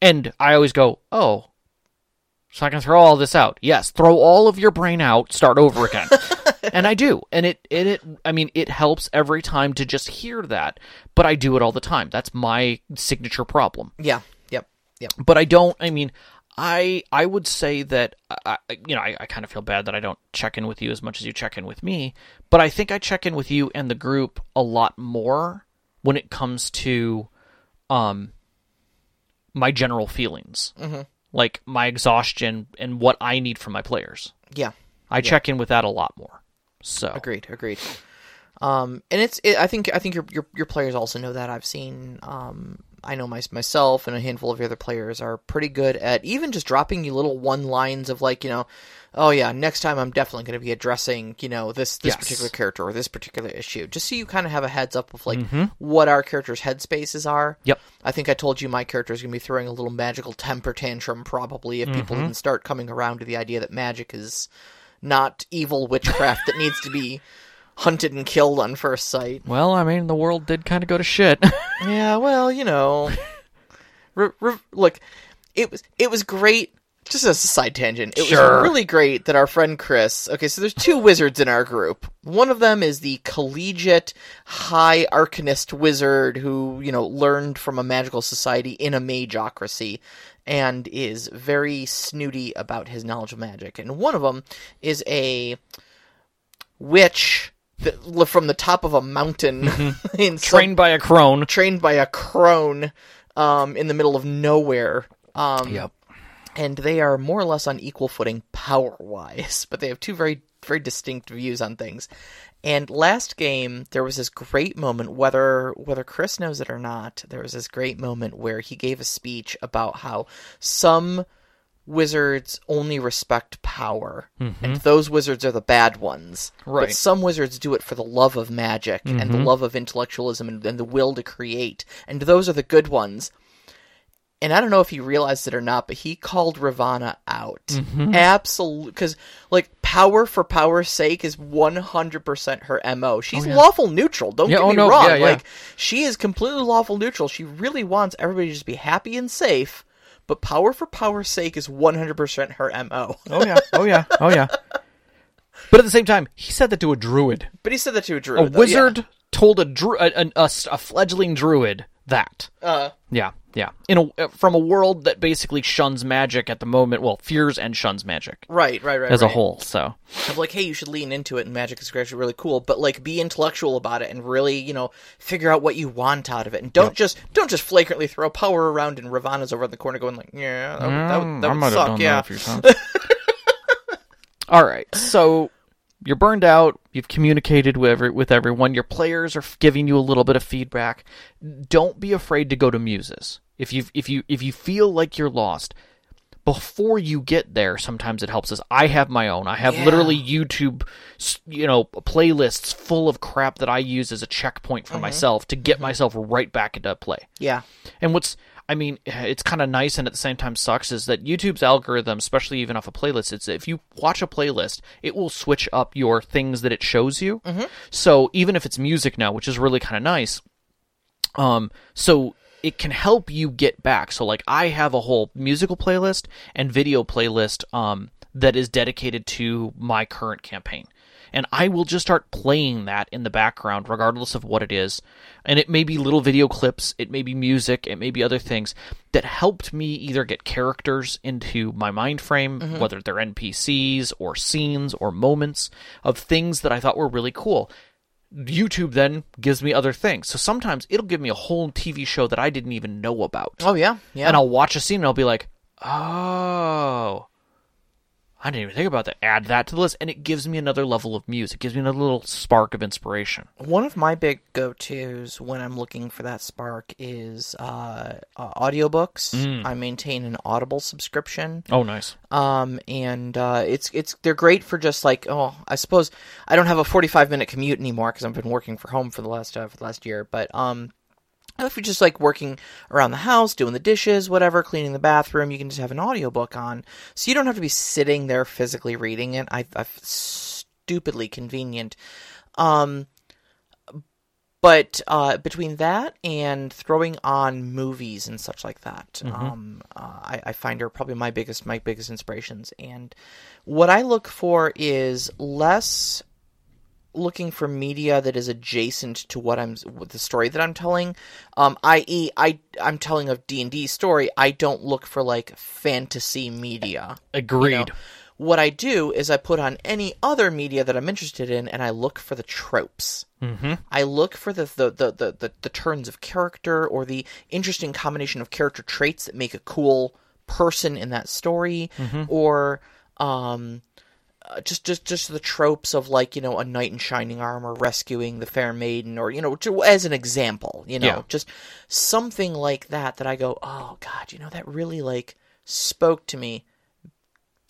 And I always go, oh, so I can throw all this out. Yes, throw all of your brain out, start over again. <laughs> and I do. And it, and it I mean, it helps every time to just hear that, but I do it all the time. That's my signature problem. yeah. Yep. Yep. But I don't I mean, I I would say that I, I- you know, I, I kind of feel bad that I don't check in with you as much as you check in with me, but I think I check in with you and the group a lot more when it comes to um my general feelings, mm-hmm. like my exhaustion and what I need from my players. Yeah, I check in with that a lot more. So agreed, agreed. Um, and it's it, I think I think your, your your players also know that. I've seen um, I know my, myself and a handful of your other players are pretty good at even just dropping you little one lines of like you know, oh yeah, next time I'm definitely going to be addressing you know this this Yes. particular character or this particular issue, just so you kind of have a heads up of like mm-hmm. what our characters' headspaces are. Yep. I think I told you my character is going to be throwing a little magical temper tantrum probably if people mm-hmm. didn't start coming around to the idea that magic is not evil witchcraft that needs to be <laughs> hunted and killed on first sight. well, I mean, the world did kind of go to shit. <laughs> Yeah, well, you know, <laughs> re- re- look, it was it was great. Just as a side tangent, it Sure. was really great that our friend Chris. Okay, so there's two wizards in our group. One of them is the collegiate high arcanist wizard who you know learned from a magical society in a mageocracy and is very snooty about his knowledge of magic. And one of them is a witch that, from the top of a mountain <laughs> in some- Trained by a crone. trained by a crone um, in the middle of nowhere. Um, Yep. And they are more or less on equal footing power wise, <laughs> but they have two very, very distinct views on things. And last game, there was this great moment, whether whether Chris knows it or not, there was this great moment where he gave a speech about how some wizards only respect power, and mm-hmm. those wizards are the bad ones. Right. But some wizards do it for the love of magic and the mm-hmm. love of intellectualism and, and the will to create, and those are the good ones. And I don't know if he realized it or not, but he called Ravana out. Mm-hmm. Absolutely, because like power for power's sake is one hundred percent her mo. She's Oh, yeah. lawful neutral. Don't Yeah, get oh, me no, wrong. yeah. Like she is completely lawful neutral. She really wants everybody to just be happy and safe. But power for power's sake is one hundred percent her mo. Oh yeah. Oh yeah. Oh yeah. But at the same time, he said that to a druid. But he said that to a A druid. though, wizard told a, dru- a, a, a, a fledgling druid that. Uh, Yeah, yeah. In a uh, from a world that basically shuns magic at the moment, well, fears and shuns magic right, right, right. as a whole. So of like, hey, you should lean into it, and magic is actually really cool. But like, be intellectual about it, and really, you know, figure out what you want out of it, and don't just don't just flagrantly throw power around. And Ravana's over in the corner going like, yeah, that, would- that, would- that would suck, yeah. that a few times. <laughs> All right, so you're burned out. You've communicated with every, with everyone. Your players are giving you a little bit of feedback. Don't be afraid to go to muses. If you if you if you feel like you're lost, before you get there, sometimes it helps us. I have my own. I have Yeah. literally YouTube, you know, playlists full of crap that I use as a checkpoint Mm-hmm. for myself to get myself right back into play. Yeah, And what's, I mean, it's kind of nice and at the same time sucks is that YouTube's algorithm, especially even off a playlist, it's if you watch a playlist, it will switch up your things that it shows you. So even if it's music now, which is really kind of nice, um, so it can help you get back. So like I have a whole musical playlist and video playlist um that is dedicated to my current campaign. And I will just start playing that in the background regardless of what it is. And it may be little video clips, it may be music, it may be other things that helped me either get characters into my mind frame, mm-hmm. whether they're NPCs or scenes or moments of things that I thought were really cool. YouTube then gives me other things. So sometimes it'll give me a whole TV show that I didn't even know about. oh yeah, yeah. And I'll watch a scene and I'll be like, oh, I didn't even think about that. Add that to the list. And it gives me another level of muse. It gives me another little spark of inspiration. One of my big go-tos when I'm looking for that spark is uh, uh, audiobooks. Mm. I maintain an Audible subscription. Oh, nice. um and uh it's it's they're great for just like oh i suppose i don't have a 45 minute commute anymore because i've been working for home for the last uh, for the last year but um if you're just like working around the house doing the dishes whatever cleaning the bathroom you can just have an audiobook on. So you don't have to be sitting there physically reading it. I i stupidly convenient. Um but uh, between that and throwing on movies and such like that, um, uh, I, I find are probably my biggest my biggest inspirations. And what I look for is less looking for media that is adjacent to what I'm the story that I'm telling. Um, i.e., I I'm telling a D and D story. I don't look for like fantasy media. Agreed. You know, What I do is I put on any other media that I'm interested in, and I look for the tropes. Mm-hmm. I look for the the, the, the, the the turns of character or the interesting combination of character traits that make a cool person in that story, or um, uh, just just just the tropes of like you know a knight in shining armor rescuing the fair maiden or you know to, as an example you know Yeah. just something like that that i go oh god you know that really like spoke to me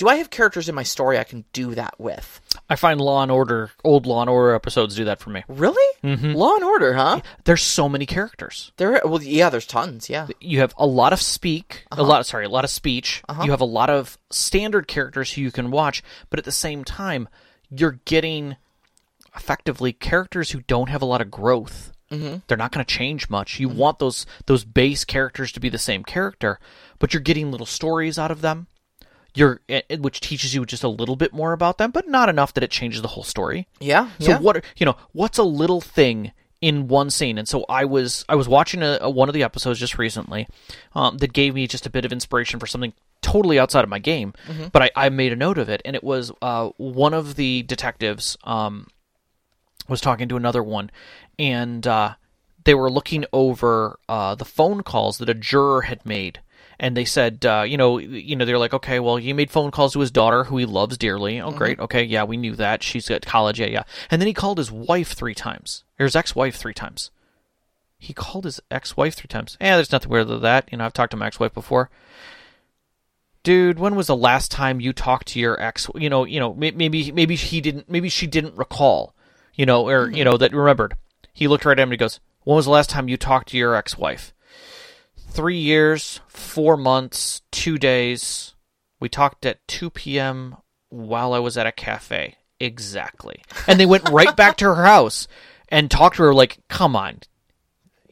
do i have characters in my story i can do that with I find Law and Order, old Law and Order episodes do that for me. really law and order huh There's so many characters. there well yeah there's tons yeah You have a lot of speak, Uh-huh. a lot. Sorry, a lot of speech. You have a lot of standard characters who you can watch, but at the same time, you're getting effectively characters who don't have a lot of growth. Mm-hmm. They're not going to change much. You want those those base characters to be the same character, but you're getting little stories out of them. You're eh, eh, which teaches you just a little bit more about them, but not enough that it changes the whole story. yeah So yeah. what are- you know? What's a little thing in one scene? And so I was I was watching a, a- one of the episodes just recently um, that gave me just a bit of inspiration for something totally outside of my game, but I, I made a note of it, and it was uh, one of the detectives um, was talking to another one, and uh, they were looking over uh, the phone calls that a juror had made. And they said, uh, you know, you know, they're like, okay, well, he made phone calls to his daughter, who he loves dearly. Oh, great, okay, yeah, we knew that. She's at college, yeah, yeah. And then he called his wife three times, or his ex-wife three times. He called his ex-wife three times. Yeah, there's nothing weird with that. You know, I've talked to my ex-wife before dude when was the last time you talked to your ex you know you know maybe maybe he didn't maybe she didn't recall you know or you know that remembered he looked right at him and he goes when was the last time you talked to your ex-wife three years four months two days we talked at 2 p.m while i was at a cafe exactly and they went right back to her house and talked to her like come on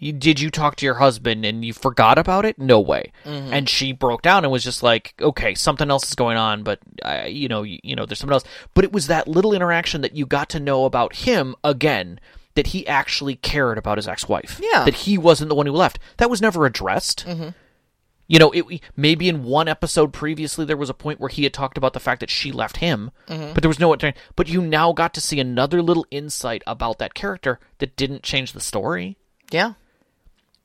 you, did you talk to your husband and you forgot about it? No way. Mm-hmm. And she broke down and was just like, okay, something else is going on, but I, you know, you, you know, there's something else. But it was that little interaction that you got to know about him again. That he actually cared about his ex-wife. Yeah. That he wasn't the one who left. That was never addressed. You know, it, maybe in one episode previously there was a point where he had talked about the fact that she left him, but there was no. But you now got to see another little insight about that character that didn't change the story. yeah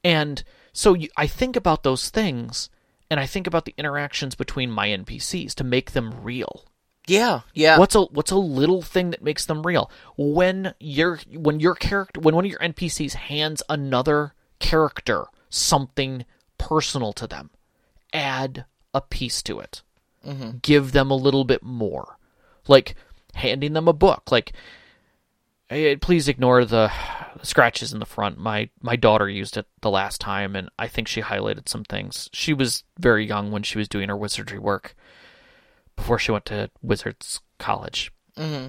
And so you, I think about those things, and I think about the interactions between my NPCs to make them real. Yeah yeah What's a what's a little thing that makes them real? When your when your character when one of your NPCs hands another character something personal to them, add a piece to it. Give them a little bit more, like handing them a book. Like, eh, please ignore the scratches in the front. My my daughter used it the last time, and I think she highlighted some things. She was very young when she was doing her wizardry work before she went to Wizards College. Mm-hmm.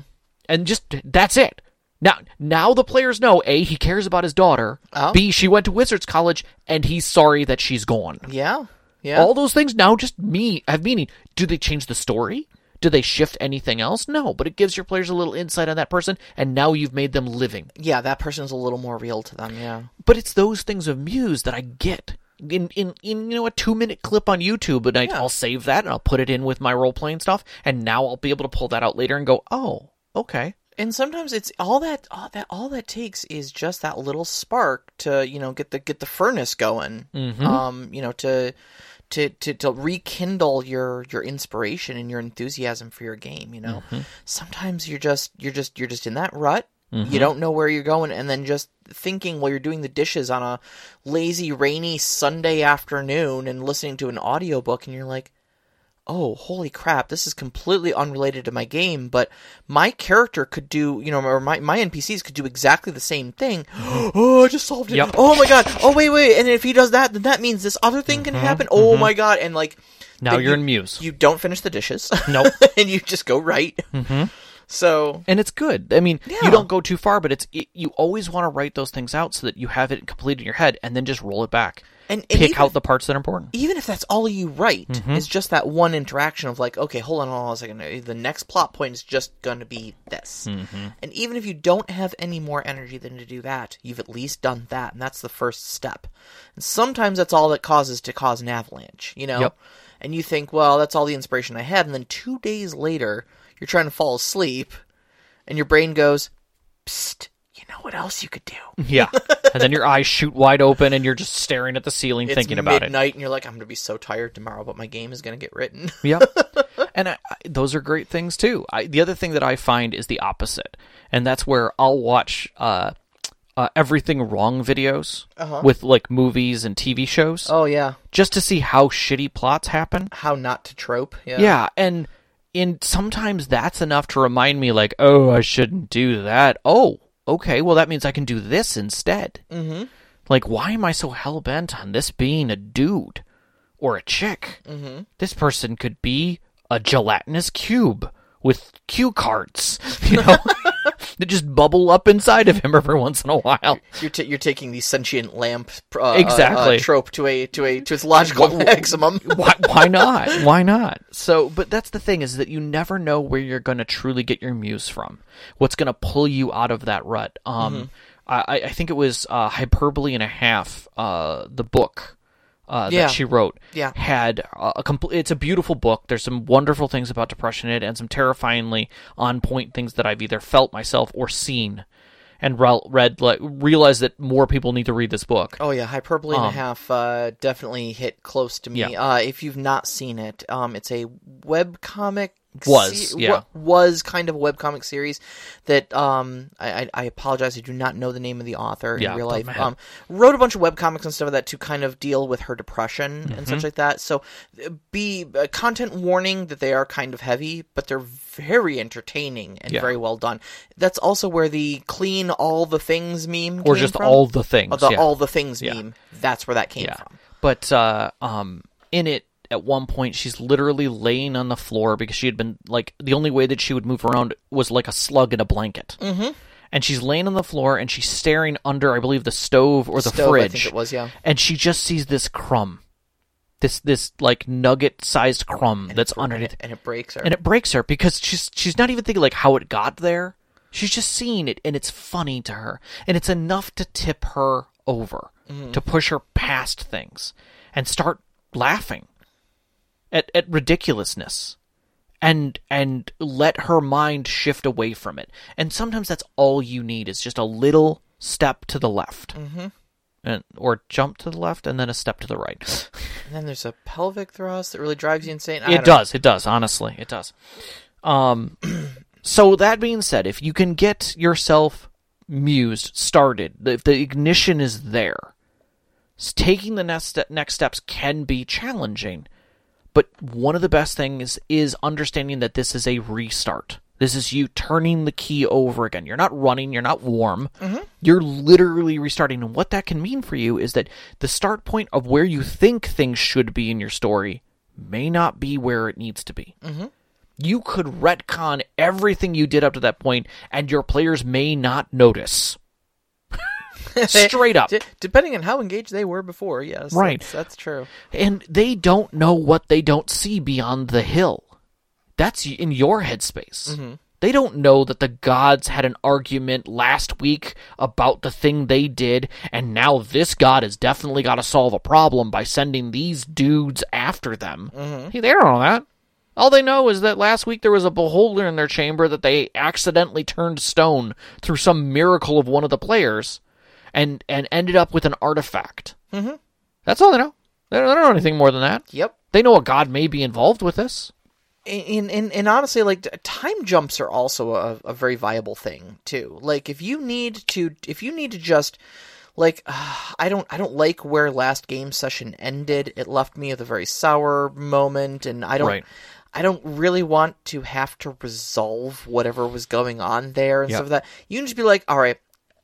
And just that's it. Now, now the players know: a, he cares about his daughter. Oh. B, she went to Wizards College, and he's sorry that she's gone. yeah yeah All those things now just me have meaning. Do they change the story? Do they shift anything else? No, but it gives your players a little insight on that person, and now you've made them living. yeah that person's a little more real to them yeah But it's those things of Muse that I get in in, in you know a two minute clip on YouTube, and I, Yeah. I'll save that and I'll put it in with my role playing stuff, and now I'll be able to pull that out later and go, oh, okay, and sometimes it's all that all that all that takes is just that little spark to you know get the get the furnace going um you know to to, to to rekindle your your inspiration and your enthusiasm for your game you know? Sometimes you're just you're just you're just in that rut you mm-hmm. don't know where you're going and then just thinking while you're doing the dishes on a lazy rainy sunday afternoon and listening to an audiobook and you're like oh, holy crap, this is completely unrelated to my game, but my character could do, you know, or my, my NPCs could do exactly the same thing. <gasps> oh, I just solved it. Yep. Oh my god. Oh, wait, wait. And if he does that, then that means this other thing can mm-hmm, happen. Oh mm-hmm. my god. And like, now you're you- in Muse, you don't finish the dishes. Nope. <laughs> and you just go right. So, and it's good. I mean, Yeah. you don't go too far, but it's it, you always want to write those things out so that you have it complete in your head, and then just roll it back. And- and pick out if- the parts that are important. even if that's all you write, Mm-hmm. it's just that one interaction of like, okay, hold on, hold on a second. The next plot point is just going to be this. Mm-hmm. And even if you don't have any more energy than to do that, you've at least done that, and that's the first step. And sometimes that's all that causes to cause an avalanche, you know? Yep. And you think, well, that's all the inspiration I had, and then two days later, you're trying to fall asleep, and your brain goes, psst, you know what else you could do? <laughs> Yeah, and then your eyes shoot wide open, and you're just staring at the ceiling, It's thinking about it. midnight, and you're like, I'm going to be so tired tomorrow, but my game is going to get written. <laughs> Yeah, and I, I, those are great things too. I, the other thing that I find is the opposite, and that's where I'll watch uh, uh, everything wrong videos with like movies and TV shows, oh, yeah. just to see how shitty plots happen. How not to trope. Yeah. Yeah, and in sometimes that's enough to remind me, like, oh, I shouldn't do that. Oh, okay, well that means I can do this instead. Mm-hmm. Like, why am I so hell bent on this being a dude or a chick? Mm-hmm. This person could be a gelatinous cube with cue cards, <laughs> you know, that just bubble up inside of him every once in a while. You're, t- you're taking the sentient lamp uh, Exactly. uh, trope to a to a to its logical maximum. <laughs> why, why not? <laughs> Why not? So, but that's the thing is that you never know where you're going to truly get your muse from. What's going to pull you out of that rut? Um, I, I think it was uh, hyperbole and a half. Uh, the book. Uh, Yeah. that she wrote Yeah. had a, a complete. It's a beautiful book. There's some wonderful things about depression in it, and some terrifyingly on point things that I've either felt myself or seen, and re- read. Like realized that more people need to read this book. Oh yeah, hyperbole and a half uh, definitely hit close to me. Um, Yeah. Uh, if you've not seen it, um, it's a web comic. Was, yeah. wa- was kind of a webcomic series that um I, I apologize I do not know the name of the author Yeah, in real life of my head. um wrote a bunch of webcomics and stuff like that to kind of deal with her depression and Mm-hmm. such like that so uh, be uh, content warning that they are kind of heavy but they're very entertaining and Yeah. very well done that's also where the clean all the things meme or came just from. all the things. Oh, the yeah. all the things meme. That's where that came from. But uh, um, in it, at one point, she's literally laying on the floor because she had been like the only way that she would move around was like a slug in a blanket. Mm-hmm. And she's laying on the floor and she's staring under, I believe, the stove or the Stove, I fridge. think it was, yeah. And she just sees this crumb, this this like nugget-sized crumb that's And underneath, it, and it breaks her. and it breaks her because she's she's not even thinking like how it got there. She's just seeing it, and it's funny to her, and it's enough to tip her over, to push her past things, and start laughing at at ridiculousness, and and let her mind shift away from it. And sometimes that's all you need is just a little step to the left, mm-hmm. and or jump to the left, and then a step to the right. and then there's a pelvic thrust that really drives you insane. I It does. It does. Honestly, it does. Um, <clears throat> so that being said, if you can get yourself mused, started, if the ignition is there, taking the next next steps can be challenging. But one of the best things is understanding that this is a restart. This is you turning the key over again. You're not running, you're not warm. Mm-hmm. You're literally restarting. And what that can mean for you is that the start point of where you think things should be in your story may not be where it needs to be. Mm-hmm. You could retcon everything you did up to that point, and your players may not notice. <laughs> Straight up. D- depending on how engaged they were before, yes. Right. That's, that's true. and they don't know what they don't see beyond the hill. That's in your headspace. Mm-hmm. They don't know that the gods had an argument last week about the thing they did, and now this god has definitely got to solve a problem by sending these dudes after them. Mm-hmm. Hey, they don't know that. All they know is that last week there was a beholder in their chamber that they accidentally turned stone through some miracle of one of the players, and and ended up with an artifact. Mm-hmm. That's all they know. They don't, they don't know anything more than that. Yep. They know a god may be involved with this. And, and, and honestly, like time jumps are also a, a very viable thing too. Like if you need to, if you need to just, like, <sighs> I don't, I don't like where last game session ended. It left me with a very sour moment, and I don't, Right. I don't really want to have to resolve whatever was going on there and Yeah. stuff like that. You can just be like, all right,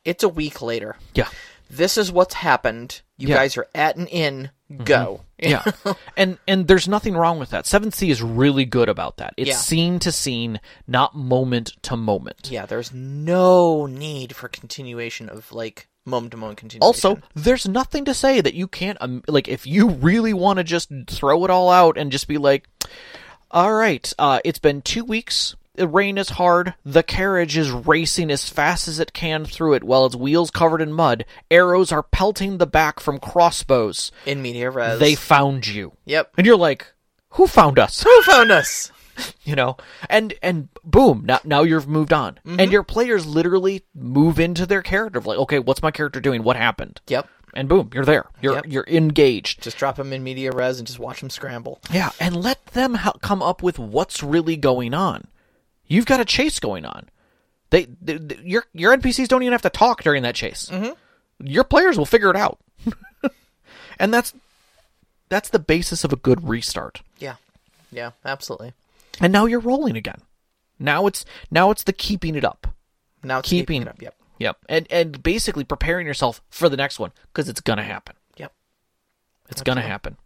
it's a week later. Yeah. This is what's happened. You Yeah. Mm-hmm. guys are at an inn. Go. Yeah. <laughs> and and there's nothing wrong with that. 7th Sea is really good about that. It's Yeah. scene to scene, not moment to moment. Yeah, there's no need for continuation of like moment to moment continuation. Also, there's nothing to say that you can't um, like if you really want to just throw it all out and just be like, all right, uh, it's been two weeks. The rain is hard. The carriage is racing as fast as it can through it, while its wheels covered in mud. Arrows are pelting the back from crossbows. in media res, They found you, yep. and you're like, "Who found us?" Who found us? <laughs> you know and and boom now now you've moved on and mm-hmm. your players literally move into their character of like okay what's my character doing what happened Yep. and boom you're there you're Yep. you're engaged Just drop them in media res and just watch them scramble. yeah and let them ha- come up with what's really going on you've got a chase going on they, they, they- your your npcs don't even have to talk during that chase mm-hmm. your players will figure it out <laughs> and that's that's the basis of a good restart Yeah. Yeah, absolutely. and now you're rolling again now it's now it's the keeping it up Now it's Keeping- keeping it up. Yep. Yep, and and basically preparing yourself for the next one because it's gonna happen. Yep. It's gonna happen.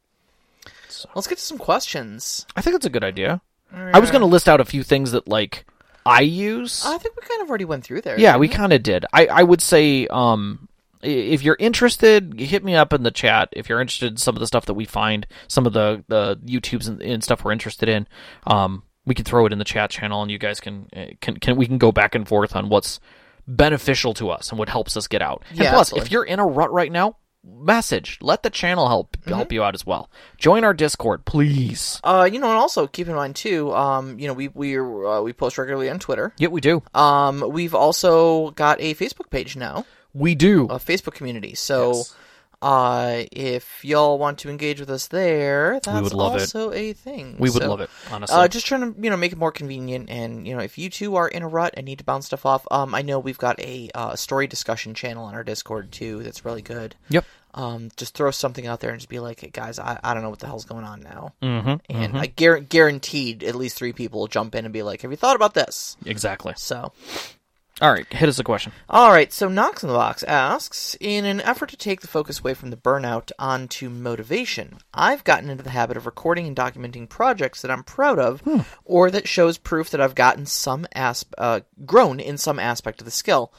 Let's get to some questions. I think it's a good idea. I was gonna list out a few things that like I use. I think we kind of already went through there. yeah, we kind of did. I I would say um if you're interested, hit me up in the chat. If you're interested in some of the stuff that we find, some of the the YouTubes and, and stuff we're interested in, um, we can throw it in the chat channel, and you guys can uh, can can we can go back and forth on what's beneficial to us and what helps us get out. And Yeah, plus, absolutely. if you're in a rut right now, message. Let the channel help help you out as well. Join our Discord, please. Uh, you know, and also keep in mind too. Um, you know, we we uh, we post regularly on Twitter. Yeah, we do. Um, we've also got a Facebook page now, We do. a Facebook community. So, Yes. uh, if y'all want to engage with us there, that's love it. also a thing. we would So, love it, honestly. Uh, just trying to you know make it more convenient, and you know if you two are in a rut and need to bounce stuff off, um, I know we've got a uh, story discussion channel on our Discord too. That's really good. yep. Um, just throw something out there and just be like, hey, guys, I, I don't know what the hell's going on now, Mm-hmm. and I guar- guaranteed at least three people will jump in and be like, have you thought about this? Exactly. So, All right, hit us a question. all right. So Knox in the box asks, in an effort to take the focus away from the burnout onto motivation, I've gotten into the habit of recording and documenting projects that I'm proud of, or that shows proof that I've gotten some asp- uh, grown in some aspect of the skill.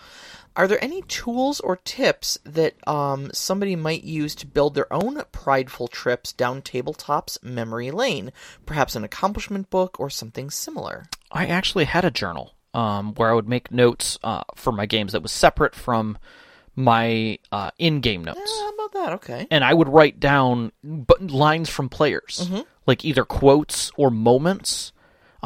Are there any tools or tips that um, somebody might use to build their own prideful trips down tabletop's memory lane? Perhaps an accomplishment book or something similar. I actually had a journal um, where I would make notes uh, for my games that was separate from my uh, in-game notes, how about that? Okay. and I would write down bu- lines from players, like either quotes or moments.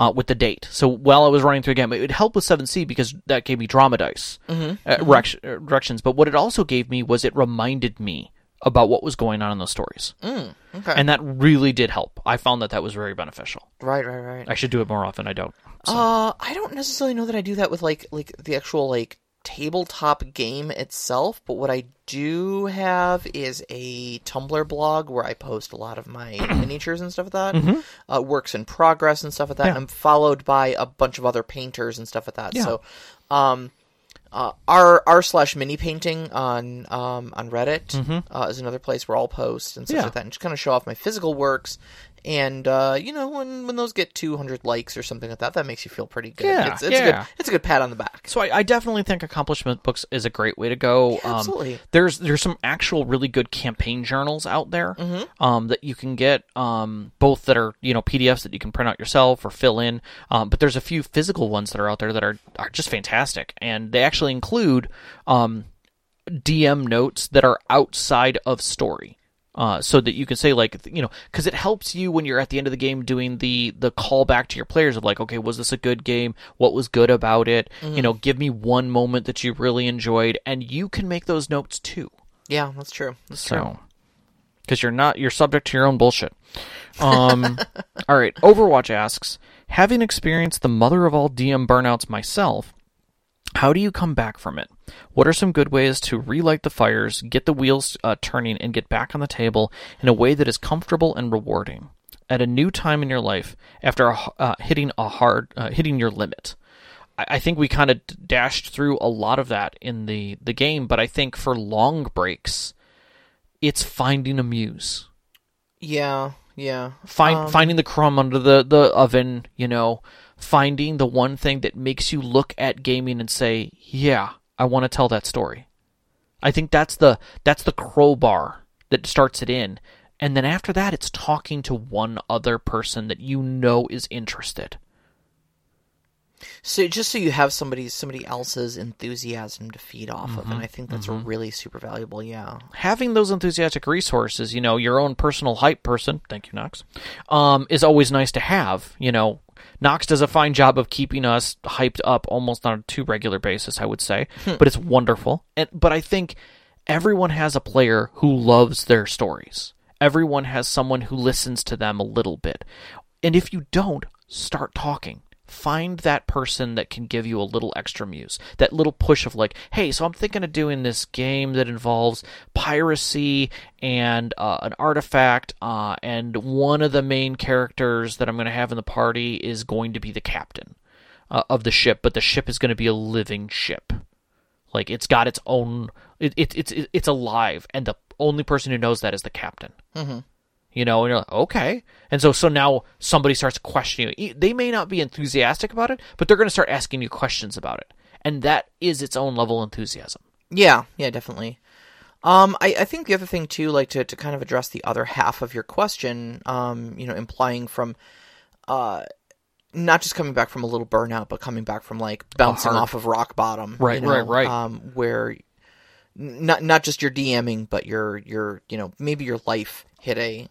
Uh, with the date, so while I was running through again, it would help with Seventh Sea because that gave me drama dice uh, direct- uh, directions. But what it also gave me was it reminded me about what was going on in those stories, Mm, okay. and that really did help. I found that that was very beneficial. right, right, right. I should do it more often. I don't. Uh, I don't necessarily know that I do that with like like the actual like tabletop game itself, but what I do have is a Tumblr blog where I post a lot of my <clears throat> miniatures and stuff like that, uh, works in progress and stuff like that. Mm-hmm. Yeah. I'm followed by a bunch of other painters and stuff like that. Yeah. So, um, uh, r r slash mini painting on um on Reddit uh, is another place where I'll post and stuff Mm-hmm. Yeah. like that, and just kind of show off my physical works. And uh, you know, when when those get 200 likes or something like that, that makes you feel pretty good. Yeah, it's, it's a good it's a good pat on the back. So I, I definitely think accomplishment books is a great way to go. Yeah, absolutely. Um, there's there's some actual really good campaign journals out there Mm-hmm. um, that you can get, um, both that are you know PDFs that you can print out yourself or fill in. Um, but there's a few physical ones that are out there that are are just fantastic, and they actually include um, DM notes that are outside of story. Uh, so that you can say like you know because it helps you when you're at the end of the game doing the the callback to your players of like okay was this a good game? What was good about it? You know give me one moment that you really enjoyed and you can make those notes too. Yeah, that's true. That's true. so because you're not you're subject to your own bullshit. Um <laughs> all right overwatch asks having experienced the mother of all dm burnouts myself how do you come back from it? What are some good ways to relight the fires, get the wheels uh, turning, and get back on the table in a way that is comfortable and rewarding at a new time in your life after uh, hitting a hard uh, hitting your limit? I, I think we kind of dashed through a lot of that in the the game, but I think for long breaks, it's finding a muse Yeah, yeah. find Um, finding the crumb under the the oven you know finding the one thing that makes you look at gaming and say yeah i want to tell that story I think that's the that's the crowbar that starts it in. And then after that it's talking to one other person that you know is interested. So just so you have somebody somebody else's enthusiasm to feed off of, Mm-hmm. and I think that's really super valuable. Yeah. having those enthusiastic resources, you know, your own personal hype person, thank you, Knox, um, is always nice to have. You know, Knox does a fine job of keeping us hyped up almost on a too regular basis, I would say, hmm. but it's wonderful. And but I think everyone has a player who loves their stories. Everyone has someone who listens to them a little bit. And if you don't, start talking. Find that person that can give you a little extra muse, that little push of like, hey, so I'm thinking of doing this game that involves piracy and uh, an artifact, uh, and one of the main characters that I'm going to have in the party is going to be the captain uh, of the ship, but the ship is going to be a living ship. Like it's got its own, it, it, it's it, it's alive, and the only person who knows that is the captain. Mm-hmm. You know, and you're like, okay, and so so now somebody starts questioning you. They may not be enthusiastic about it, but they're going to start asking you questions about it, and that is its own level of enthusiasm. Yeah, yeah, definitely. Um, I, I think the other thing too, like to, to kind of address the other half of your question, um, you know, implying from, uh, not just coming back from a little burnout, but coming back from like bouncing off of rock bottom, Right, you know, right, right. Um, where not not just your DMing, but your your you know maybe your life hit a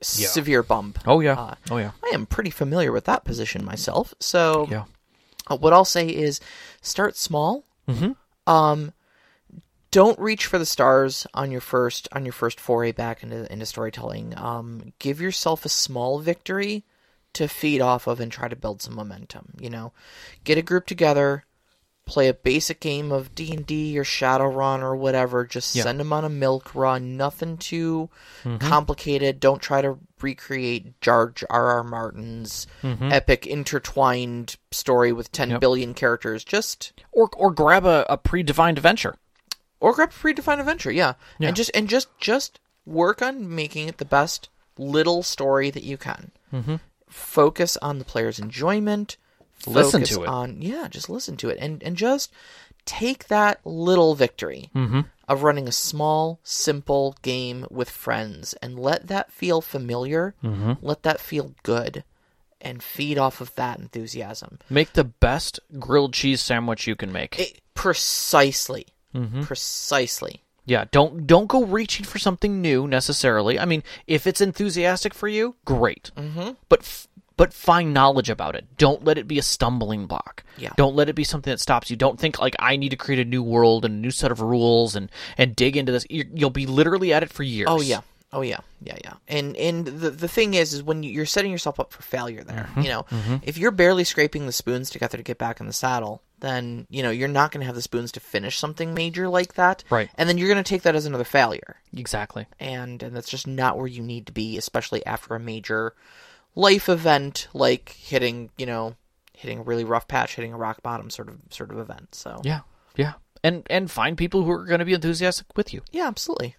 severe bump. Oh yeah, Uh, oh yeah, I am pretty familiar with that position myself, so yeah. uh, what I'll say is start small. Mhm. Um, don't reach for the stars on your first on your first foray back into into storytelling. Um, give yourself a small victory to feed off of and try to build some momentum. You know, get a group together, play a basic game of D and D or Shadowrun or whatever. Just Yeah. send them on a milk run. Nothing too complicated. Don't try to recreate George R. R. Martin's epic intertwined story with ten billion Yep. characters. Just Or or grab a, a predefined adventure. or grab a predefined adventure, yeah. Yeah. and just and just just work on making it the best little story that you can. Mm-hmm. Focus on the player's enjoyment. Listen to it. On yeah, just listen to it, and and just take that little victory Mm-hmm. of running a small, simple game with friends, and let that feel familiar. Mm-hmm. Let that feel good, and feed off of that enthusiasm. Make the best grilled cheese sandwich you can make. It, precisely, Mm-hmm. precisely. Yeah, don't don't go reaching for something new necessarily. I mean, if it's enthusiastic for you, great. Mm-hmm. But f- but find knowledge about it. Don't let it be a stumbling block. Yeah. Don't let it be something that stops you. Don't think like I need to create a new world and a new set of rules and and dig into this. You- You'll be literally at it for years. Oh yeah. Oh yeah. Yeah, yeah. And and the the thing is is when you- you're setting yourself up for failure there, Mm-hmm. you know. If you're barely scraping the spoons together to get back in the saddle, then, you know, you're not going to have the spoons to finish something major like that. Right. And then you're going to take that as another failure. Exactly. And and that's just not where you need to be, especially after a major life event like hitting, you know, hitting a really rough patch, hitting a rock bottom sort of sort of event. So Yeah. Yeah. And and find people who are going to be enthusiastic with you. Yeah, absolutely,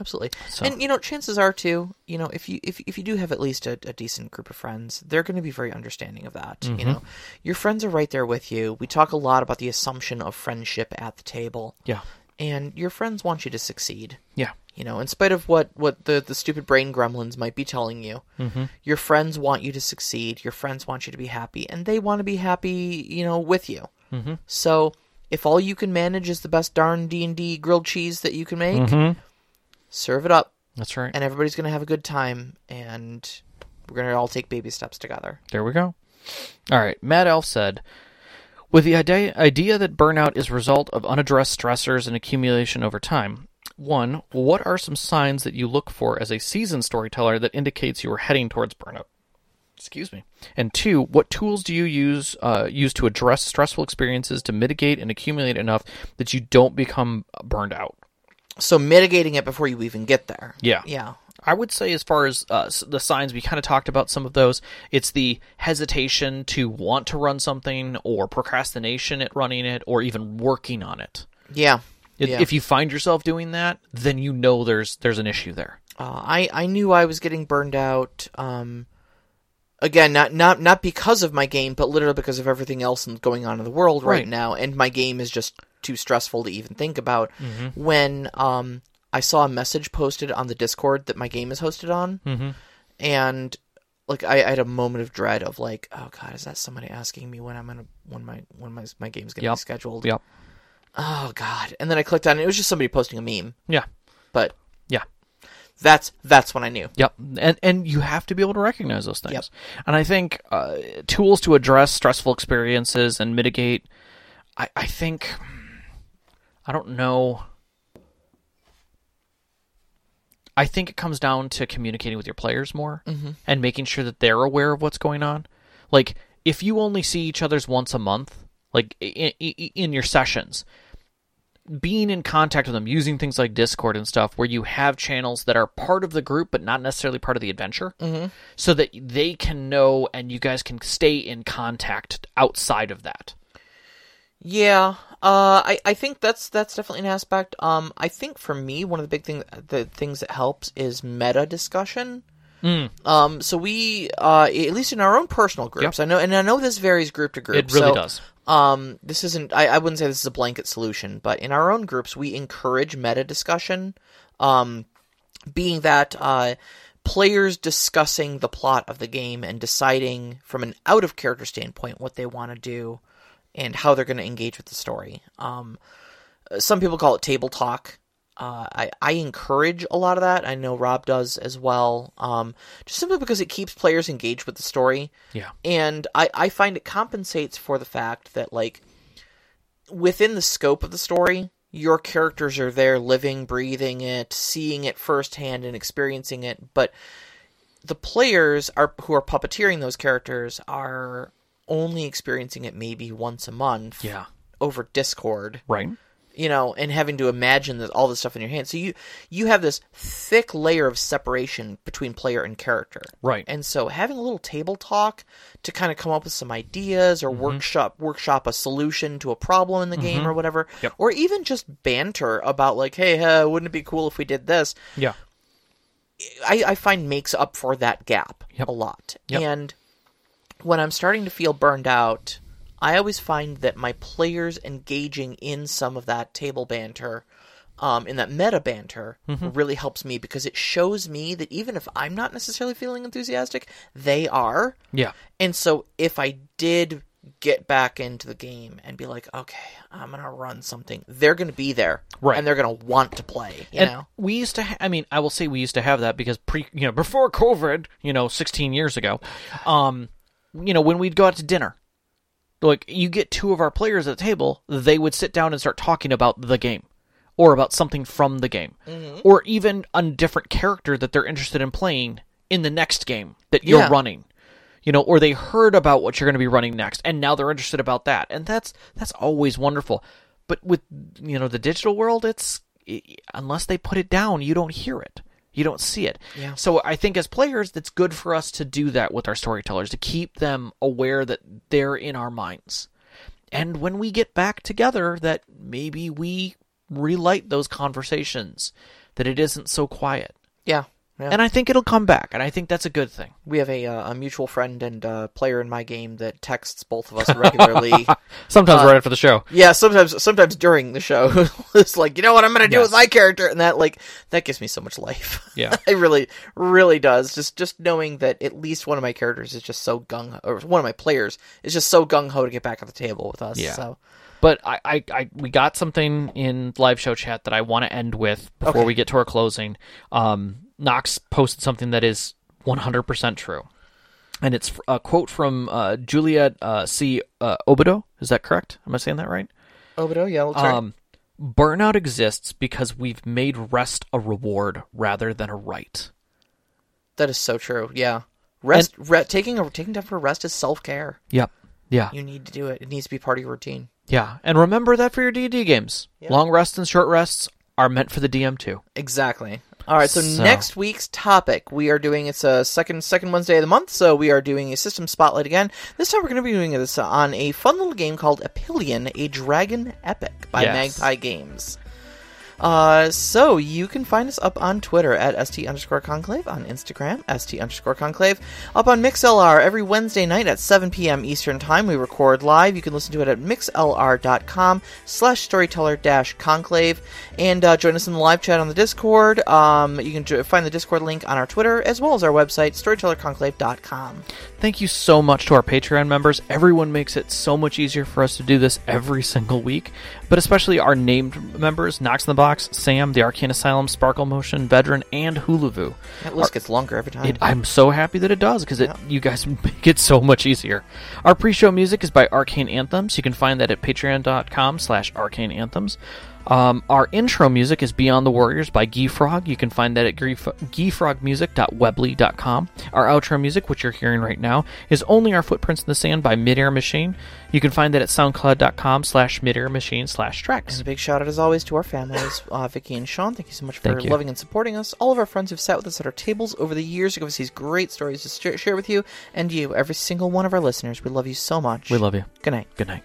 absolutely. So- And you know, chances are too, you know, if you if if you do have at least a, a decent group of friends, they're going to be very understanding of that. Mm-hmm. You know, your friends are right there with you. We talk a lot about the assumption of friendship at the table, Yeah. and your friends want you to succeed. Yeah. You know, in spite of what what the the stupid brain gremlins might be telling you, Mm-hmm. your friends want you to succeed. Your friends want you to be happy, and they want to be happy. You know, with you. Mm-hmm. So. If all you can manage is the best darn D and D grilled cheese that you can make, Mm-hmm. serve it up, That's right. and everybody's going to have a good time, and we're going to all take baby steps together. There we go. All right. Matt Elf said, with the idea, idea that burnout is a result of unaddressed stressors and accumulation over time, one, what are some signs that you look for as a seasoned storyteller that indicates you are heading towards burnout? Excuse me. And two, what tools do you use uh, use to address stressful experiences to mitigate and accumulate enough that you don't become burned out? So mitigating it before you even get there. Yeah. Yeah. I would say, as far as uh, the signs, we kind of talked about some of those. It's the hesitation to want to run something, or procrastination at running it, or even working on it. Yeah. If, yeah. if you find yourself doing that, then you know there's there's an issue there. Uh, I I knew I was getting burned out. Um, again, not not not because of my game, but literally because of everything else going on in the world right, Right. now, and my game is just too stressful to even think about. When um, I saw a message posted on the Discord that my game is hosted on, Mm-hmm. and like I, I had a moment of dread of like, oh god, is that somebody asking me when I'm gonna when my when my my game's gonna Yep. be scheduled? Yep. Oh god! And then I clicked on it. It was just somebody posting a meme, Yeah. but Yeah. that's that's when I knew. Yep, and and you have to be able to recognize those things. Yep. And I think uh, tools to address stressful experiences and mitigate. I I think I don't know. I think it comes down to communicating with your players more and making sure that they're aware of what's going on. Like if you only see each other's once a month, like in, in your sessions, being in contact with them using things like discord and stuff where you have channels that are part of the group but not necessarily part of the adventure mm-hmm. so that they can know and you guys can stay in contact outside of that Yeah, uh, I I think that's that's definitely an aspect. Um, I think for me, one of the big thing the things that helps is meta discussion. Um, so we, uh, at least in our own personal groups, I know, and I know this varies group to group. it really so, does Um, this isn't. I, I wouldn't say this is a blanket solution, but in our own groups, we encourage meta discussion. Um, being that uh, players discussing the plot of the game and deciding from an out of character standpoint what they want to do and how they're going to engage with the story. Um, some people call it table talk. Uh, I, I encourage a lot of that. I know Rob does as well. Um, just simply because it keeps players engaged with the story. Yeah. And I, I find it compensates for the fact that like within the scope of the story your characters are there living breathing it seeing it firsthand and experiencing it. But the players are who are puppeteering those characters are only experiencing it maybe once a month yeah. over discord. Right you know, and having to imagine that all this stuff in your hand. So you you have this thick layer of separation between player and character. Right. And so having a little table talk to kind of come up with some ideas or Mm-hmm. workshop workshop a solution to a problem in the game or whatever, Yep. or even just banter about like, hey, uh, wouldn't it be cool if we did this? yeah I, I find makes up for that gap Yep. a lot. Yep. And when I'm starting to feel burned out, I always find that my players engaging in some of that table banter, um, in that meta banter, Mm-hmm. really helps me because it shows me that even if I'm not necessarily feeling enthusiastic, they are. yeah And so if I did get back into the game and be like, okay, I'm gonna run something, they're gonna be there, Right. And they're gonna want to play, you and know. we used to ha- i mean i will say we used to have that because pre you know before covid you know 16 years ago um you know when we'd go out to dinner like you get two of our players at the table they would sit down and start talking about the game or about something from the game mm-hmm. or even a different character that they're interested in playing in the next game that you're Yeah. running you know or they heard about what you're going to be running next and now they're interested about that. And that's that's always wonderful. But with you know the digital world it's unless they put it down you don't hear it you don't see it Yeah. so i think as players it's good for us to do that with our storytellers to keep them aware that they're in our minds and when we get back together that maybe we relight those conversations that it isn't so quiet Yeah. Yeah. and i think it'll come back and i think that's a good thing We have a uh, a mutual friend and uh, player in my game that texts both of us <laughs> regularly. sometimes right after the show yeah, sometimes sometimes during the show, <laughs> it's like, you know what I'm gonna do Yes. with my character, and that like that gives me so much life. Yeah. <laughs> it really really does. Just just knowing that at least one of my characters is just so gung or one of my players is just so gung ho to get back at the table with us. Yeah. So But I, I, I, we got something in live show chat that I want to end with before Okay. we get to our closing. Um, Knox posted something that is 100% true. And it's a quote from uh, Juliet uh, C. Uh, Obido. Is that correct? Am I saying that right? Obido, yeah. Um, burnout exists because we've made rest a reward rather than a right. that is so true. Yeah, rest, re- taking a taking time for rest is self care. Yep. Yeah. You need to do it. It needs to be part of your routine. Yeah. And remember that for your D&D games. Long rests and short rests are meant for the DM too. Exactly. All right. So, So- next week's topic, we are doing it's a second second Wednesday of the month. So we are doing a system spotlight again. This time we're going to be doing this on a fun little game called Epyllion, a Dragon Epic by Yes. Magpie Games. Uh, so you can find us up on Twitter at st underscore conclave, on Instagram st underscore conclave, up on MixLR every Wednesday night at 7 p.m. Eastern Time. We record live. You can listen to it at mixlr.com slash storyteller dash conclave, and uh, join us in the live chat on the Discord. Um, you can jo- find the Discord link on our Twitter as well as our website storytellerconclave.com. Thank you so much to our Patreon members. Everyone makes it so much easier for us to do this every single week, but especially our named members Knox in the Box, Sam, the Arcane Asylum, Sparkle Motion, Veteran, and Hulavu. That list gets longer every time. It, I'm so happy that it does because Yeah. you guys <laughs> make it so much easier. Our pre-show music is by Arcane Anthems. You can find that at patreon.com slash arcane anthems. Um, our intro music is Beyond the Warriors by Guy Frog. You can find that at guyfrogmusic.weebly.com. Our outro music, which you're hearing right now, is Only Our Footprints in the Sand by Midair Machine. You can find that at soundcloud.com slash midair machine slash And tracks. a big shout out, as always, to our families, uh, Vicky and Sean. Thank you so much for loving and supporting us. All of our friends who've sat with us at our tables over the years to give us these great stories to share with you, and you, every single one of our listeners. We love you so much. We love you. Good night. Good night.